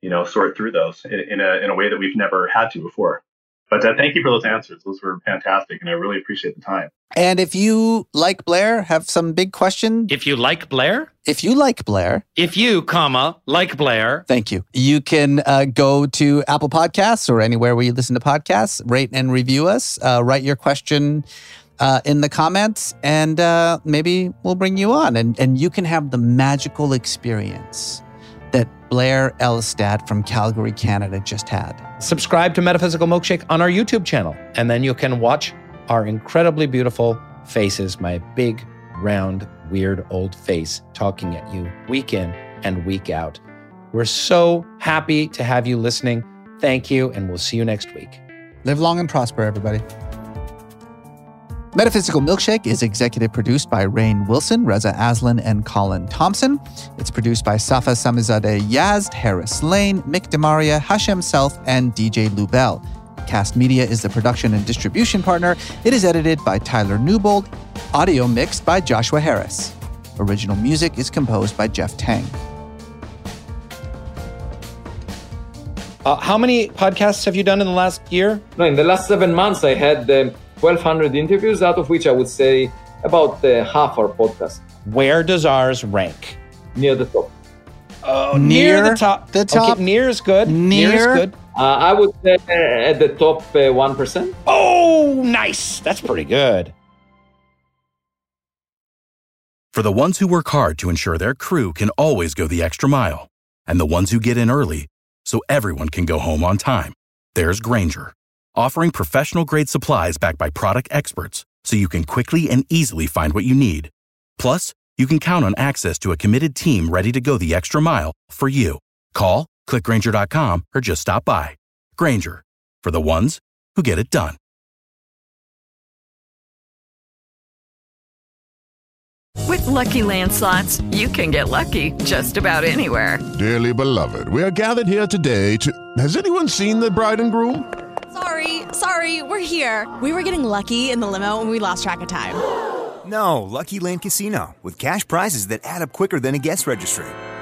you know sort through those in, in a in a way that we've never had to before. But uh, thank you for those answers; those were fantastic, and I really appreciate the time. And if you like blair have some big question If you like Blair, if you like blair if you, comma, like Blair, Thank you. You can uh, go to Apple Podcasts or anywhere where you listen to podcasts, rate and review us, uh, write your question uh, in the comments, and uh, maybe we'll bring you on. And, and you can have the magical experience that Blair Elstad from Calgary, Canada just had. subscribe to Metaphysical Milkshake on our YouTube channel, and then you can watch our incredibly beautiful faces, my big, round, weird old face talking at you week in and week out. We're so happy to have you listening. Thank you, and we'll see you next week. Live long and prosper, everybody. Metaphysical Milkshake is executive produced by Rainn Wilson, Reza Aslan, and Colin Thompson. It's produced by Safa Samizadeh Yazd, Harris Lane, Mick Demaria, Hashem Self, and DJ Lubell. Kast Media is the production and distribution partner. It is edited by Tyler Newbold, audio mixed by Joshua Harris. Original music is composed by Jeff Tang. Uh, how many podcasts have you done in the last year? No, in the last seven months, I had um, 1,200 interviews, out of which I would say about uh, half are podcasts, Where does ours rank? near the top. Oh, Near near the top. the top. Okay, near is good. Near. is good. Uh, I would say at the top uh, 1%. Oh, nice. That's pretty good. For the ones who work hard to ensure their crew can always go the extra mile, and the ones who get in early so everyone can go home on time, there's Grainger, offering professional grade supplies backed by product experts so you can quickly and easily find what you need. Plus, you can count on access to a committed team ready to go the extra mile for you. Call, clickgrainger.com, or just stop by. Grainger, for the ones who get it done. With Lucky Land slots, you can get lucky just about anywhere. Dearly beloved, we are gathered here today to. Has anyone seen the bride and groom? Sorry, sorry, we're here. We were getting lucky in the limo and we lost track of time. No, Lucky Land Casino, with cash prizes that add up quicker than a guest registry.